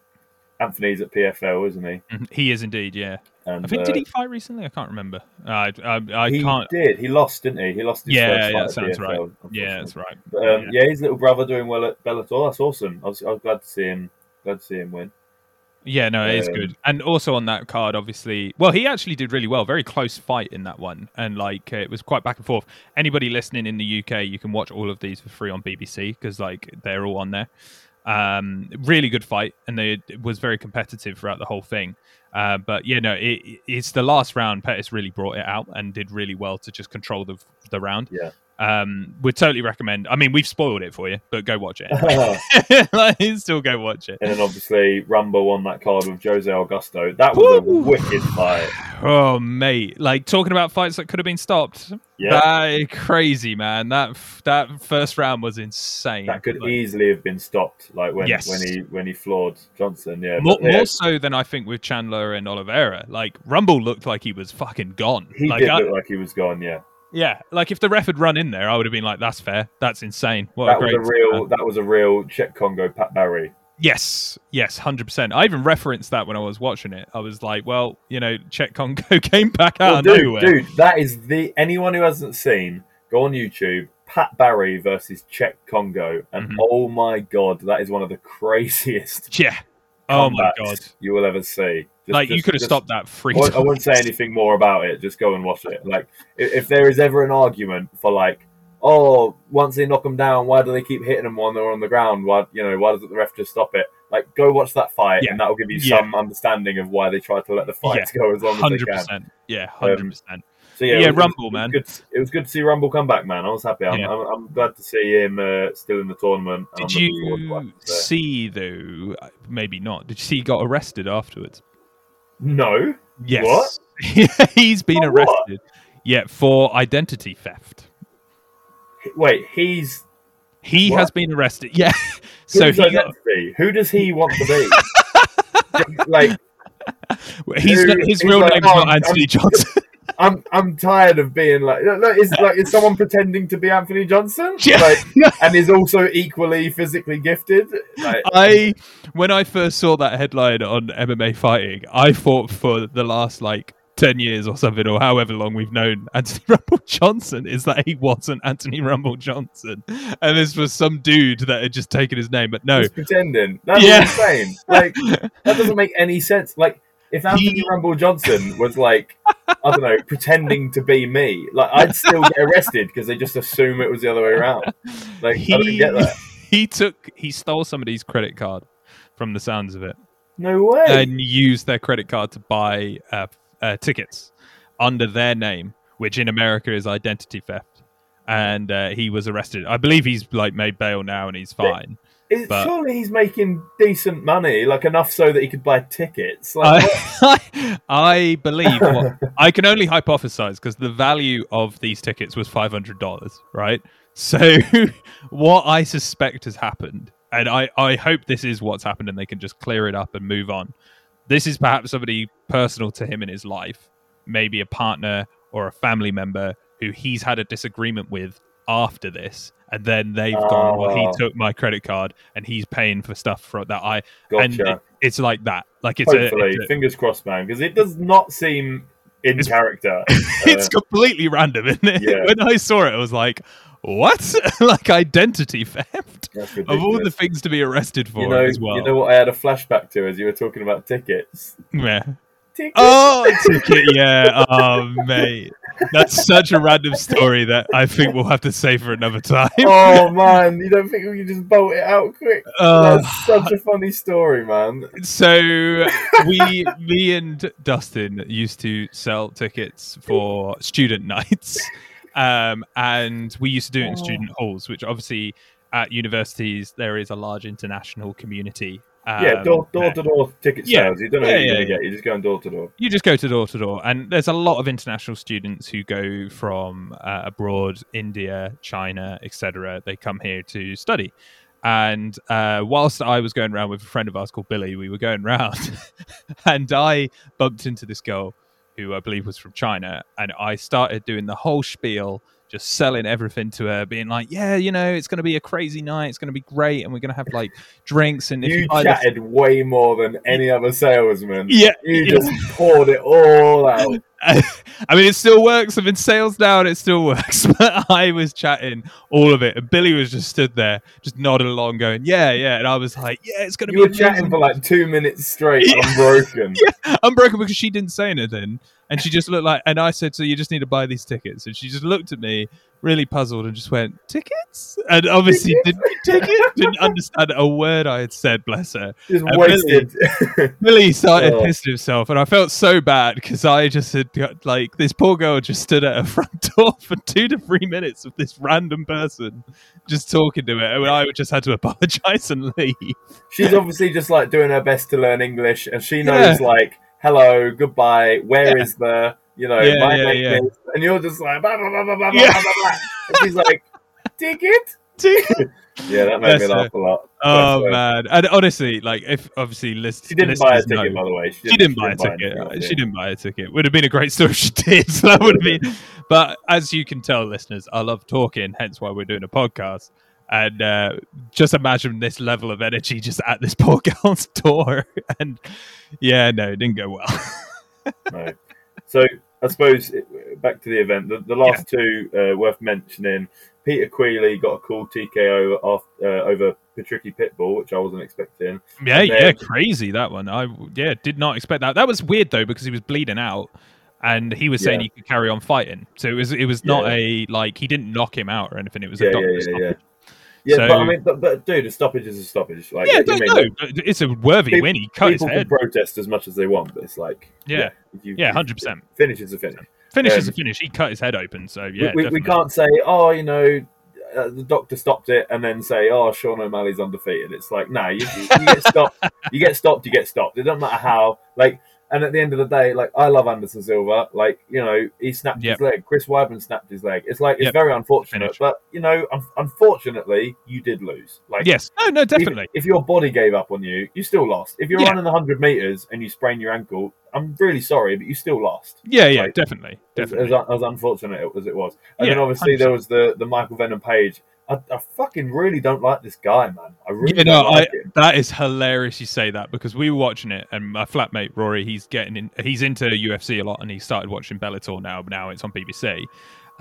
Anthony's at PFL, isn't he? Mhm. He is indeed. Yeah. And, I think uh, did he fight recently? I can't remember. I I, I he can't. did. He lost, didn't he? He lost his Yeah, first yeah, fight that sounds right. Yeah, that's right. But, um, yeah. his little brother doing well at Bellator. That's awesome. I was, I was glad to see him. Glad to see him win. Yeah, no, it is Um, good. And also on that card, obviously, well, he actually did really well. Very close fight in that one, and like it was quite back and forth. Anybody listening in the UK, you can watch all of these for free on BBC because like they're all on there. Um, really good fight, and they, it was very competitive throughout the whole thing. Uh, but yeah, no, it, it's the last round. Pettis really brought it out and did really well to just control the the round. Yeah. Um, would totally recommend. I mean, we've spoiled it for you, but go watch it. [LAUGHS] [LAUGHS] like, still go watch it. And then obviously Rumble on that card with Jose Augusto. That was Woo! a wicked fight. Oh, mate! Like talking about fights that could have been stopped. Yeah, That crazy, man. That that first round was insane. that could Like, easily have been stopped. Like when Yes. when he when he floored Johnson. Yeah, more, yeah, more so than I think with Chandler and Oliveira. Like Rumble looked like he was fucking gone. he like, did I- look like he was gone. Yeah, yeah, like if the ref had run in there, I would have been like, "That's fair. That's insane." What that a was a real that was a real Cheick Kongo Pat Barry. Yes, yes, hundred percent. I even referenced that when I was watching it. I was like, "Well, you know, Cheick Kongo [LAUGHS] came back out Well, dude, nowhere." dude, that is the anyone who hasn't seen, go on YouTube. Pat Barry versus Cheick Kongo, and Mhm. oh my god, that is one of the [LAUGHS] craziest Yeah. Oh my god! you will ever see. Just- like you could have stopped that free. I I won't say anything more about it. Just go and watch it. Like, if, if there is ever an argument for like, oh, once they knock them down, why do they keep hitting them when they're on the ground? Why, you know, why doesn't the ref just stop it? Like, go watch that fight, Yeah. and that will give you Yeah. some understanding of why they try to let the fights go as long as they can. Yeah, hundred um, percent. So Yeah, yeah, was- Rumble, it man. Good, it was good to see Rumble come back, man. I was happy. I'm, Yeah. I'm, I'm glad to see him uh, still in the tournament. Did I'm to you what there. see though? Maybe not. Did you see he got arrested afterwards? No. Yes. [LAUGHS] He's been For what? arrested. Yeah, for identity theft. Wait, he's He What? has been arrested. Yeah. [LAUGHS] so he got. Who does he want to be? [LAUGHS] like, he's Who- his real like, name's "Oh, not Anthony I'm- Johnson. I'm I'm tired of being like look, is like is someone pretending to be Anthony Johnson? [LAUGHS] Like and is also equally physically gifted. Like, I when I first saw that headline on MMA fighting, I thought for the last like ten years or something, or however long we've known Anthony [LAUGHS] Rumble Johnson, is that he wasn't Anthony Rumble Johnson, and this was some dude that had just taken his name. But no, he's pretending. That's Yeah. insane. Like that doesn't make any sense. Like if Anthony He- Rumble Johnson was like I don't know, [LAUGHS] pretending to be me, like I'd still get arrested because they just assume it was the other way around. Like I don't he get that. [LAUGHS] he took he stole somebody's credit card from the sounds of it No way. and used their credit card to buy uh, uh, tickets under their name, which in America is identity theft. And uh, he was arrested. I believe he's like made bail now, and he's fine. It- but- surely he's making decent money, like enough so that he could buy tickets. Like, I, [LAUGHS] I believe what, [LAUGHS] I can only hypothesize because the value of these tickets was five hundred dollars, right? So [LAUGHS] what I suspect has happened, and I, I hope this is what's happened, and they can just clear it up and move on. This is perhaps somebody personal to him in his life, maybe a partner or a family member who he's had a disagreement with after this, and then they've gone, well, he Oh. took my credit card and he's paying for stuff for that I and gotcha. it- it's like that. Like it's a, it's, a- fingers crossed, man, because it does not seem in It's- character. [LAUGHS] it's Uh, completely random, isn't it? Yeah. When I saw it, I was like, "What? [LAUGHS] like identity theft [LAUGHS] of all the things to be arrested for you know, as well." you know what I had a flashback to as you were talking about tickets. yeah. Tickets. Oh, ticket. Yeah. Oh, mate, that's such a random story that I think we'll have to save for another time. Oh man, you don't think we can just bolt it out quick? Uh, That's such a funny story, man. so we me and dustin used to sell tickets for student nights um, and we used to do it in Oh. student halls which obviously at universities there is a large international community um, yeah, door door to door ticket Yeah. sales. You don't know Yeah, you're yeah, gonna get. You're just going door to door. you just go to door to door and there's a lot of international students who go from uh, abroad india china etc they come here to study And uh, whilst I was going around with a friend of ours called Billy, we were going around, [LAUGHS] and I bumped into this girl who I believe was from China, and I started doing the whole spiel, just selling everything to her, being like, "Yeah, you know, it's going to be a crazy night. It's going to be great, and we're going to have like drinks." And if You you this- chatted way more than any other salesman. yeah, You just poured it all out. [LAUGHS] I mean, it still works. I'm in sales now, and it still works. [LAUGHS] But I was chatting all of it, and Billy was just stood there, just nodding along, going, "Yeah, yeah." And I was like, "Yeah, it's going to You be." were chatting for like two minutes straight, [LAUGHS] Yeah. unbroken. unbroken because she didn't say anything, and she just looked like. And I said, "So you just need to buy these tickets?" And she just looked at me, really puzzled, and just went, "Tickets?" And obviously didn't ticket, didn't understand a word I had said. Bless her. Just And wasted. Billy [LAUGHS] started Oh. pissing himself, and I felt so bad because I just had got like this poor girl just stood at her front [LAUGHS] door for two to three minutes of this random person just talking to her, and I just had to apologize and leave. She's obviously just like doing her best to learn English, and she knows like hello, goodbye, Where is the, you know, Yeah, my yeah, name yeah. is, and you're just like, blah, blah, blah, blah, blah, Yeah. blah, blah, blah. and she's like, ticket. [LAUGHS] Yeah, that made Bless me laugh a lot. Oh man! And honestly, like if obviously list, She didn't buy a ticket, know- by the way. She didn't buy a ticket. anything, She yeah. didn't buy a ticket. Would have been a great story if she did. So that would have been. But as you can tell, listeners, I love talking. Hence why we're doing a podcast. And uh, just imagine this level of energy just at this [LAUGHS] poor girl's door. And yeah, no, it didn't go well. [LAUGHS] No. So I suppose it- back to the event. The, the last two uh, worth mentioning. Peter Queally got a cool TKO off, uh, over Patricky Pitbull, which I wasn't expecting. yeah, And yeah, crazy that one. I yeah did not expect that. That was weird though because he was bleeding out. And he was saying Yeah. he could carry on fighting, so it was it was not Yeah. a like he didn't knock him out or anything. It was Yeah, a doctor yeah, yeah, stoppage. yeah. Yeah, So- but I mean, but, but dude, a stoppage is a stoppage. Like, Yeah, don't mean, know. like, It's a worthy Pe- win. He cut his people head. can protest as much as they want, but it's like, Yeah. Yeah, hundred percent. Finish is a finish. Finish is Um, a finish. He cut his head open. So yeah, we, we can't say, oh, you know, uh, the doctor stopped it, and then say, oh, Sean O'Malley's undefeated. It's like, no, you, you, you get stopped. You get stopped. You get stopped. It doesn't matter how. Like, and at the end of the day, like, I love Anderson Silva. Like, you know, he snapped Yep. his leg. Chris Weidman snapped his leg. It's like it's Yep. very unfortunate, Finish. but you know, un- unfortunately, you did lose. Like, Yes. No. No. Definitely. If your body gave up on you, you still lost. If you're Yeah. running the 100 meters and you sprain your ankle, I'm really sorry, but you still lost. Yeah. Yeah. like, definitely. As, Definitely. as, as unfortunate as it was. And then Yeah, obviously there was the, the Michael Venom page. I, I fucking really don't like this guy, man. I really Yeah, don't no, like him. That is hilarious. You say that because we were watching it, and my flatmate Rory, he's getting in. He's into UFC a lot, and he started watching Bellator now. But now it's on BBC,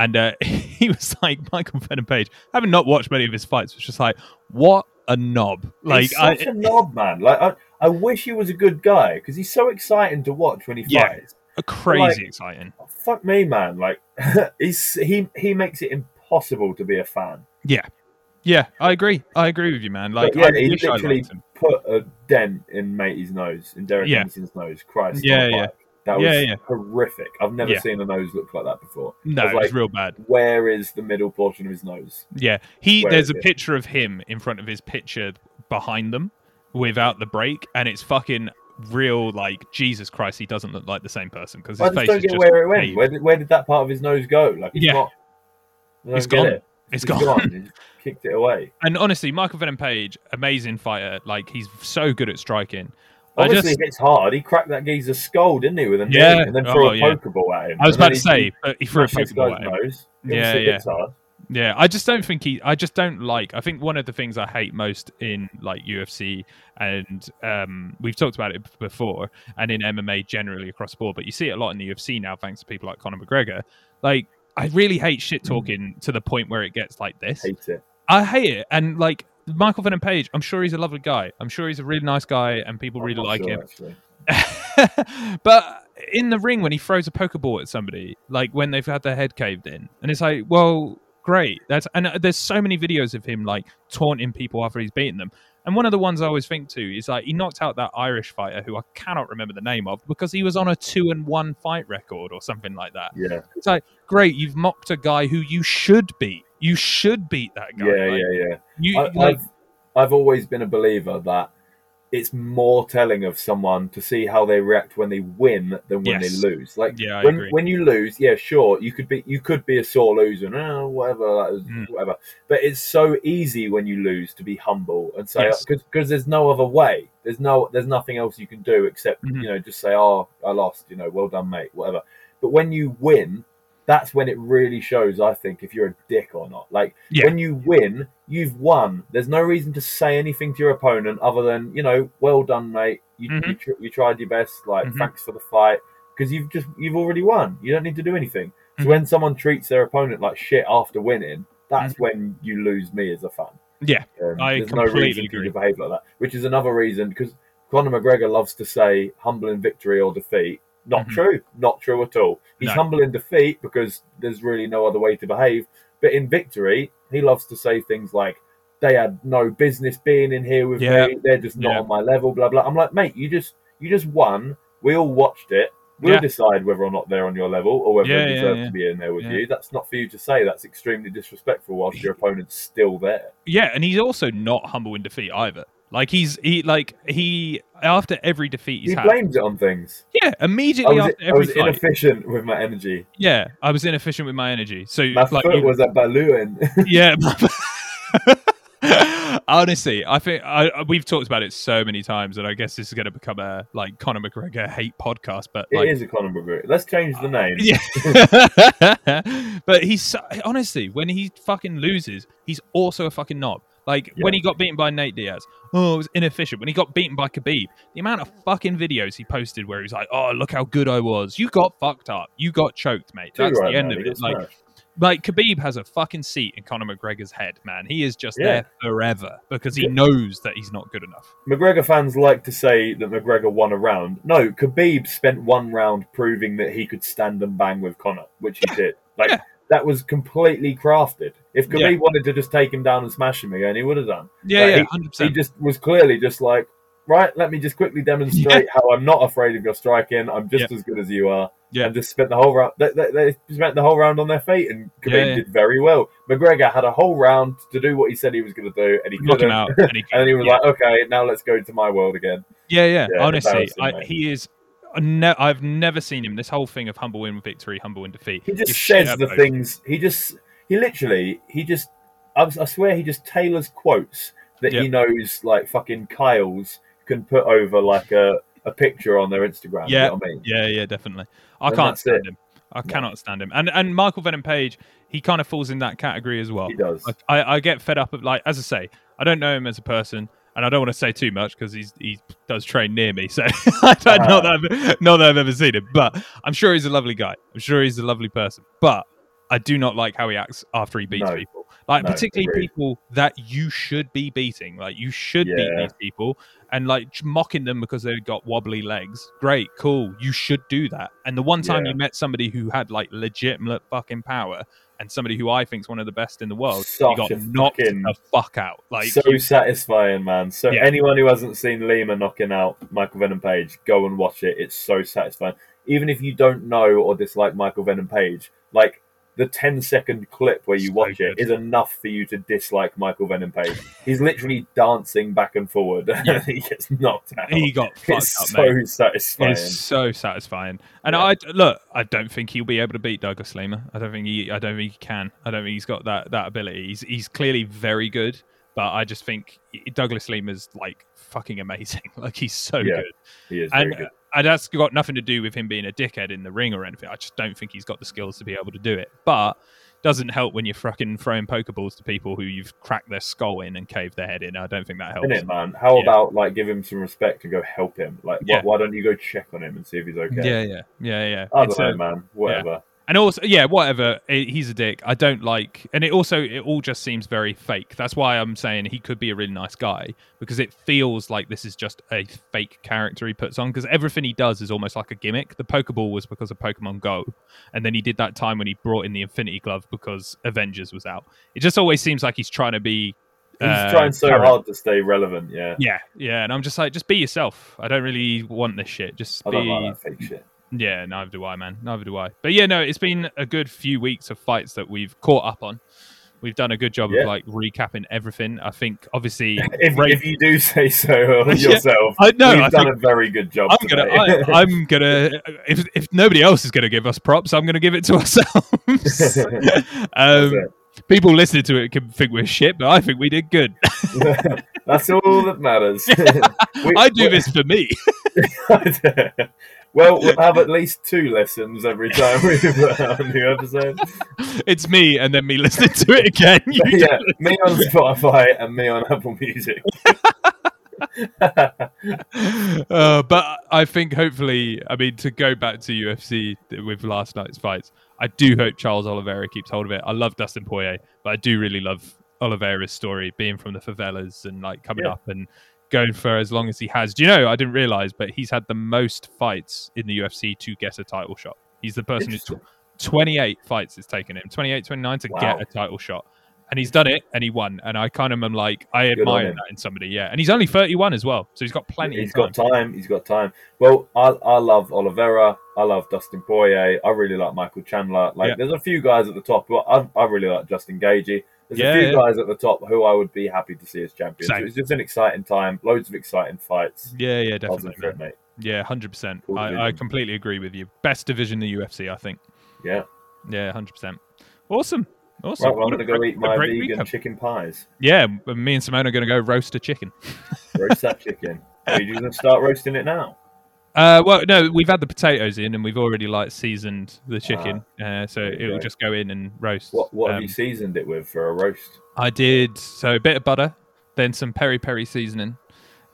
and uh, [LAUGHS] he was like Michael Venom Page, having not watched many of his fights, was just like, what a knob! Like he's such a knob, man. Like I, I wish he was a good guy because he's so exciting to watch when he Yeah. fights. crazy like- exciting. Fuck me, man. Like [LAUGHS] he's he he makes it impossible to be a fan. Yeah, Yeah, I agree. I agree with you, man. Like, But yeah, I he literally put a dent in Matey's nose, in Derek Yeah. Nose. Christ, Yeah, yeah. fire. That was Yeah, yeah. horrific. I've never Yeah. seen a nose look like that before. No, was it was like, real bad. where is the middle portion of his nose? Yeah, he. Where there's a it? picture of him in front of his picture behind them, without the break, and it's fucking real. Like Jesus Christ, he doesn't look like the same person because I just face don't is get just where it went. Where did, where did that part of his nose go? Like it's Yeah. not. It's gone. It. It's gone. Just kicked it away. And honestly, Michael Venom Page, amazing fighter. Like he's so good at striking. Obviously, just, it hits hard. He cracked that geezer's skull, didn't he, with a knee, Yeah. and then threw Oh, a yeah. pokeball at him. I was And about to say, but he threw a pokeball at him. nose. Yeah, yeah. Yeah, I just don't think he. I just don't like. I think one of the things I hate most in like UFC, and um, we've talked about it before, and in MMA generally across the board, but you see it a lot in the UFC now, thanks to people like Conor McGregor. Like, I really hate shit hmm. talking to the point where it gets like this. I hate it. I hate it, and like Michael Venom Page, I'm sure he's a lovely guy. I'm sure he's a really nice guy, and people I'm really like sure, him. [LAUGHS] But in the ring when he throws a pokeball at somebody, like when they've had their head caved in, and it's like, well, great. That's and there's so many videos of him like taunting people after he's beaten them. And one of the ones I always think to is like he knocked out that Irish fighter who I cannot remember the name of because he was on a two and one fight record or something like that. Yeah, It's like, great, you've mocked a guy who you should beat. You should beat that guy. yeah, Like, yeah, yeah. You I, like, I've I've always been a believer that it's more telling of someone to see how they react when they win than when Yes. they lose. Like Yeah, when when you lose, yeah, sure, you could be you could be a sore loser and oh, whatever, Mm. whatever. But it's so easy when you lose to be humble and say Yes. because there's no other way. There's no there's nothing else you can do except Mhm. you know just say oh I lost, you know, well done mate, whatever. But when you win, that's when it really shows. I think if you're a dick or not. Like Yeah. when you win, you've won. There's no reason to say anything to your opponent other than you know, well done, mate. You you, Mhm. tr- you tried your best. Like Mhm. thanks for the fight because you've just you've already won. You don't need to do anything. Mhm. So when someone treats their opponent like shit after winning, that's when you lose me as a fan. Mm-hmm. Yeah, Um, I there's no reason agree. to behave like that, which is another reason because Conor McGregor loves to say humble in victory or defeat. Not Mhm. true. Not true at all. He's No. humble in defeat because there's really no other way to behave. But in victory, he loves to say things like, "They had no business being in here with Yeah. me. They're just not Yeah. on my level." Blah blah. I'm like, mate, you just you just won. We all watched it. We'll Yeah. decide whether or not they're on your level or whether Yeah, they deserve yeah. to be in there with you. That's not for you to say. That's extremely disrespectful whilst your opponent's still there. Yeah, and he's also not humble in defeat either. Like he's he like he after every defeat he's he had. blames it on things. Yeah, I immediately after I every was fight. inefficient with my energy. yeah, I was inefficient with my energy. So My like foot you- was a Balloon. [LAUGHS] [LAUGHS] yeah. [LAUGHS] Honestly, I think I, I- we've talked about it so many times, and I guess this is going to become a like Conor McGregor hate podcast. But It like, is a Conor McGregor. Let's change the uh, name. Yeah. but he's honestly, when he fucking loses, he's also a fucking knob. Like when he got beaten by Nate Diaz, oh, it was inefficient. When he got beaten by Khabib, the amount of fucking videos he posted where he's like, "Oh, look how good I was." You got fucked up. You got choked, mate. That's right, the end man. of it. Like, smashed. like Khabib has a fucking seat in Conor McGregor's head, man. He is just Yeah. there forever because he Yeah. knows that he's not good enough. McGregor fans like to say that McGregor won a round. No, Khabib spent one round proving that he could stand and bang with Conor, which he did. Like Yeah. That was completely crafted. If Khabib Yeah. wanted to just take him down and smash him again, he would have done. Yeah, Like, yeah, he- He just was clearly just like, right, let me just quickly demonstrate how I'm not afraid of your striking. I'm just as good as you are. Yeah. And just spent the whole round. They, they, they spent the whole round on their feet, and Khabib Yeah, yeah. did very well. McGregor had a whole round to do what he said he was going to do, and he Knock couldn't. him out, and he, [LAUGHS] And he was yeah. like, "Okay, now let's go to my world again." Yeah, yeah. Yeah, Honestly, I, he is. I Ne- I've never seen him. This whole thing of humble in victory, humble in defeat. He just says the over- things. He just, he literally, he just. I, I swear, he just tailors quotes that he knows, like fucking Kyle's can put over like a, a picture on their Instagram. you Yeah. know what I mean? Yeah, yeah, definitely. I And can't stand it. him. I No. cannot stand him. And and Michael Venom Page, he kind of falls in that category as well. He does. Like, I, I get fed up of like as I say, I don't know him as a person, and I don't want to say too much because he's he does train near me, so [LAUGHS] I don't not that I've, not that I've ever seen him, but I'm sure he's a lovely guy. I'm sure he's a lovely person, but I do not like how he acts after he beats No. people. Like No, particularly agreed. people that you should be beating. Like you should beat these people, and like mocking them because they've got wobbly legs. Great, cool. You should do that. And the one time Yeah. you met somebody who had like legitimate fucking power, and somebody who I think is one of the best in the world, Such you got a knocked fucking- the fuck out. Like so you- satisfying, man. So Yeah. anyone who hasn't seen Lima knocking out Michael Venom Page, go and watch it. It's so satisfying. Even if you don't know or dislike Michael Venom Page, like the 10 second clip where you So watch it good. is enough for you to dislike Michael Venom Page. He's literally dancing back and forward [LAUGHS] Yeah. he gets knocked out. he got fucked it's up, so mate. satisfying. It's so satisfying, and Yeah. I look. I don't think he'll be able to beat Douglas Lima. I don't think he. I don't think he can. I don't think he's got that that ability. He's he's clearly very good, but I just think Douglas Lima's like fucking amazing. [LAUGHS] Like he's so Yeah, good, He is very and good. And that's got nothing to do with him being a dickhead in the ring or anything. I just don't think he's got the skills to be able to do it. But doesn't help when you're fucking throwing pokeballs to people who you've cracked their skull in and caved their head in. I don't think that helps. Isn't it, man? How Yeah. about like give him some respect and go help him? Like, Yeah. why, why don't you go check on him and see if he's okay? Yeah, yeah, yeah, yeah. I don't a- uh, know, man. Whatever. And also, yeah, whatever. eh, He's a dick. I don't like, and it also it all just seems very fake. That's why I'm saying he could be a really nice guy because it feels like this is just a fake character he puts on. Because everything he does is almost like a gimmick. The Pokeball was because of Pokemon Go, and then he did that time when he brought in the Infinity Glove because Avengers was out. It just always seems like he's trying to be. He's uh, trying so current. hard to stay relevant. Yeah, Yeah, yeah, and I'm just like, just be yourself. I don't really want this shit. Just I be. don't like fake shit. Yeah, neither do I, man. Neither do I. But yeah, no, it's been a good few weeks of fights that we've caught up on. We've done a good job Yeah. of like recapping everything. I think obviously [LAUGHS] If, Ray- if you do say so [LAUGHS] Yeah. yourself, I know. we've I done a very good job. I'm gonna. I, I'm [LAUGHS] gonna. If if nobody else is gonna give us props, I'm gonna give it to ourselves. um, people listening to it can think we're shit, but I think we did good. That's all that matters. We- I do we- this for me. Well, we'll have at least two lessons every time we put out a new episode. [LAUGHS] it's me, and then me listening to it again. [LAUGHS] You yeah, me on Spotify and me on Apple Music. [LAUGHS] uh, but I think hopefully, I mean, to go back to UFC with last night's fights, I do hope Charles Oliveira keeps hold of it. I love Dustin Poirier, but I do really love Oliveira's story, being from the favelas and like coming Yeah. up and going for as long as he has. Do you know? I didn't realize, but he's had the most fights in the UFC to get a title shot. He's the person who's Interesting. 28 fights it's taken him 28 29 to Wow. get a title shot and he's done it and he won and i kind of am like i Good admire that in somebody yeah and he's only 31 as well so he's got plenty He's of time. He's got time. He's got time. Well, I, I love Oliveira. I love Dustin Poirier. I really like Michael Chandler. Like, Yeah. there's a few guys at the top. But I, I really like Justin Gaethje. There's Yeah, a few yeah. guys at the top who I would be happy to see as champions. Same. It's just an exciting time. Loads of exciting fights. yeah yeah definitely mate. yeah 100% Cool I, I completely agree with you best division in the ufc i think Yeah. yeah 100% awesome awesome Right, well, I'm going to go eat my vegan recap. chicken pies. yeah me and simone are going to go roast a chicken Roast that chicken. [LAUGHS] Are you going to start roasting it now? Uh, well, no, we've had the potatoes in, and we've already like seasoned the chicken, uh, so there it'll just go in and roast. What What have Um, you seasoned it with for a roast? I did so a bit of butter, then some peri peri seasoning.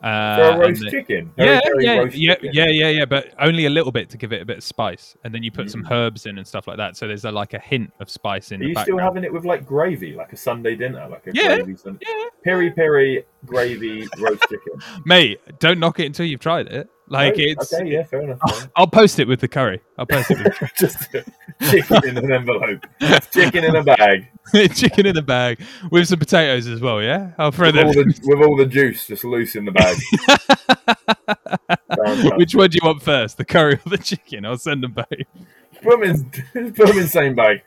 Uh, For a roast then- chicken? yeah, Peri-peri yeah, roast yeah, chicken? yeah, yeah, yeah, but only a little bit to give it a bit of spice, and then you put some Mm. herbs in and stuff like that. So there's a, like a hint of spice in Are the you still having it with like gravy, like a Sunday dinner, like a Yeah, gravy Sunday? yeah. Peri peri gravy roast chicken. [LAUGHS] Mate, don't knock it until you've tried it. Like Oh, it's, okay, yeah, fair enough. fair I'll post it with the curry. I'll post it with. [LAUGHS] [LAUGHS] Just chicken in an envelope, chicken in a bag, [LAUGHS] chicken in a bag with some potatoes as well. Yeah, I'll throw with all, the, with all the juice just loose in the bag. Which one do you want first, the curry or the chicken? I'll send them both. Put them in, put them in the same bag.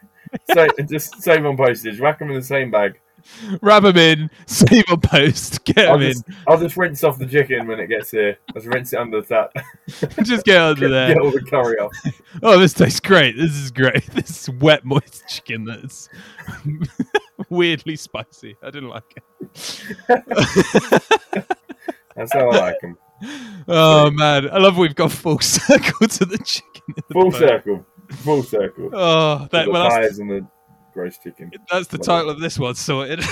So just save on postage. Whack them in the same bag. Wrap them in, save a post, get I'll them just, I'll just rinse off the chicken when it gets here. Just rinse it under the tap. [LAUGHS] just get under Get, there. get all the curry off. [LAUGHS] Oh, this tastes great. This is great. [LAUGHS] This is wet, moist chicken that's weirdly spicy. I didn't like it. That's how I like them. Oh man, I love we've got full circle to the chicken. in the Full circle. Full circle. Oh, that, the well, that's, and the roast chicken. that's the title of this one sorted. [LAUGHS]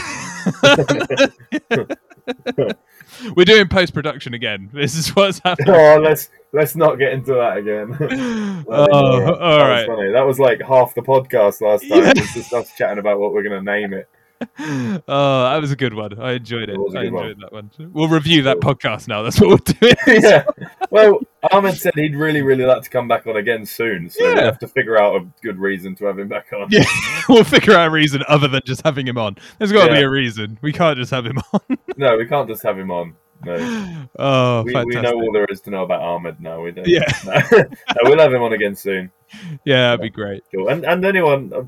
[LAUGHS] We're doing post production again. This is what's happening. Oh, let's let's not get into that again. [LAUGHS] oh, all that was right. funny. That was like half the podcast last time. Yeah. Was just us chatting about what we're going to name it. [LAUGHS] Oh, that was a good one. I enjoyed it. It was a I one. enjoyed that one. We'll review that podcast now. That's what we're doing. [LAUGHS] yeah. [LAUGHS] Well, Ahmed said he'd really, really like to come back on again soon. So we have to figure out a good reason to have him back on. Yeah. we'll figure out a reason other than just having him on. There's got to be a reason. We can't just have him on. No, we can't just have him on. No. [GASPS] oh, We, we know all there is to know about Ahmed now. We don't. Yeah. No. No, we'll have him on again soon. Yeah, that'd be great. Cool. And and anyone, uh,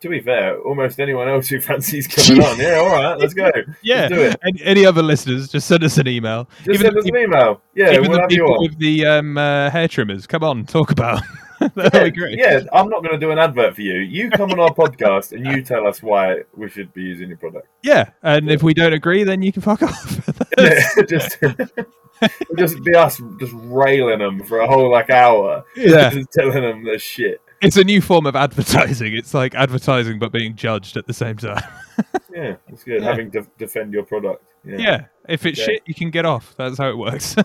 to be fair, almost anyone else who fancies [LAUGHS] coming on. Yeah, all right, let's go. [LAUGHS] Yeah. do it. And any other listeners, just send us an email. Just Even send us an email. Yeah, Even we'll the have you people on. with the um, uh, hair trimmers, come on, talk about. [LAUGHS] Yeah, yeah, I'm not going to do an advert for you. You come on our podcast and you tell us why we should be using your product. Yeah, and if we don't agree, then you can fuck off. just, just be us just railing them for a whole like hour, yeah, just telling them the shit. It's a new form of advertising. It's like advertising but being judged at the same time. [LAUGHS] Yeah, it's good Yeah. having to defend your product. Yeah. Yeah, if it's Okay. shit, you can get off. That's how it works. [LAUGHS]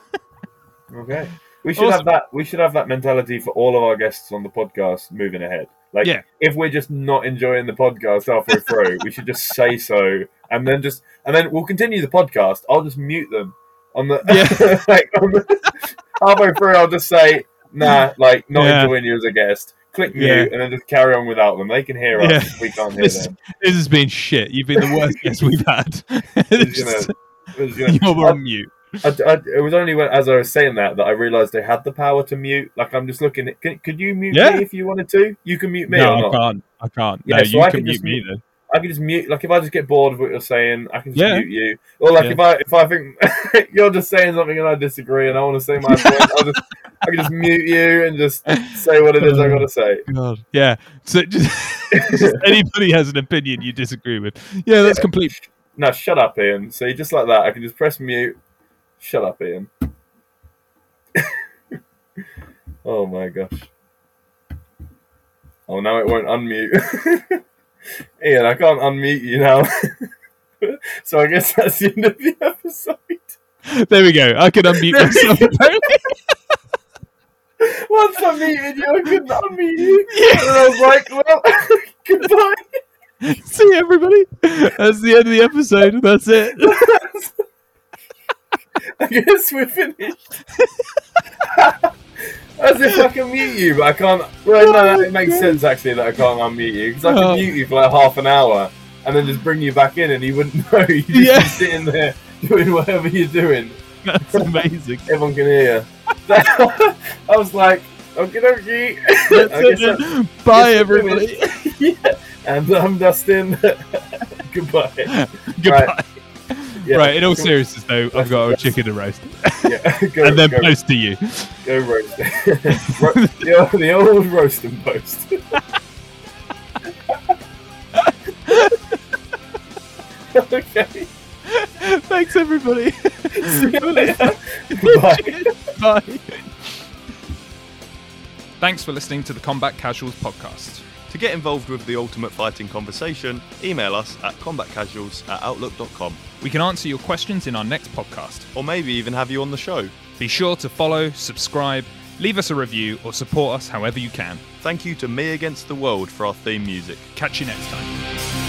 Okay. We should Awesome. have that. We should have that mentality for all of our guests on the podcast moving ahead. Like, Yeah. if we're just not enjoying the podcast halfway through, we should just say so, and then just and then we'll continue the podcast. I'll just mute them on the Yeah. [LAUGHS] like on the, halfway through. I'll just say, nah, like not enjoying you as a guest. Click mute, Yeah. and then just carry on without them. They can hear us. Yeah. We can't hear this, them. this has been shit. You've been the worst [LAUGHS] guest we've had. It's gonna- gonna- You're on mute. I, I, it was only when, as I was saying that, that I realised they had the power to mute. Like I'm just looking. At, can, could you mute Yeah. me if you wanted to? You can mute me no, or I can't. I can't. Yeah, no, so you can can mute just me then. I can just mute. Like if I just get bored of what you're saying, I can just Yeah. mute you. Or like Yeah. if I if I think [LAUGHS] you're just saying something and I disagree and I want to say my [LAUGHS] point, I'll just I can just mute you and just say what it is I got to say. God. Yeah. So [LAUGHS] just, just anybody has an opinion you disagree with. Yeah, that's complete. No, shut up, Ian. See, just like that, I can just press mute. Shut up, Ian. oh my gosh. Oh, now it won't unmute. Ian, I can't unmute you now. [LAUGHS] so I guess that's the end of the episode. There we go. I can unmute myself. [LAUGHS] Once I muted you, I couldn't unmute you. And I was like, well, [LAUGHS] goodbye. See everybody. That's the end of the episode. That's it. I guess we're finished. As if I can mute you, but I can't. Well, no, it makes sense actually that I can't unmute you because I Oh. can mute you for like half an hour and then just bring you back in, and you wouldn't [LAUGHS] know. You'd just Yeah. be sitting there doing whatever you're doing. That's amazing. [LAUGHS] Everyone can hear. [LAUGHS] I was like, okie dokie. That's I. Bye, everybody. yeah. And I'm Dustin. Goodbye. Goodbye. [LAUGHS] Yeah. Right. In all seriousness, though, I've got a chicken to roast, [LAUGHS] Yeah. [LAUGHS] Go, and then go, post to you. go roast. Ro- the, old, the old roast and post. okay. Thanks, everybody. See you later. Bye. Bye. Thanks for listening to the Combat Casuals podcast. To get involved with the Ultimate Fighting conversation, email us at combatcasuals at outlook.com, We can answer your questions in our next podcast. or maybe even have you on the show. Be sure to follow, subscribe, leave us a review, or support us however you can. Thank you to Me Against the World for our theme music. Catch you next time.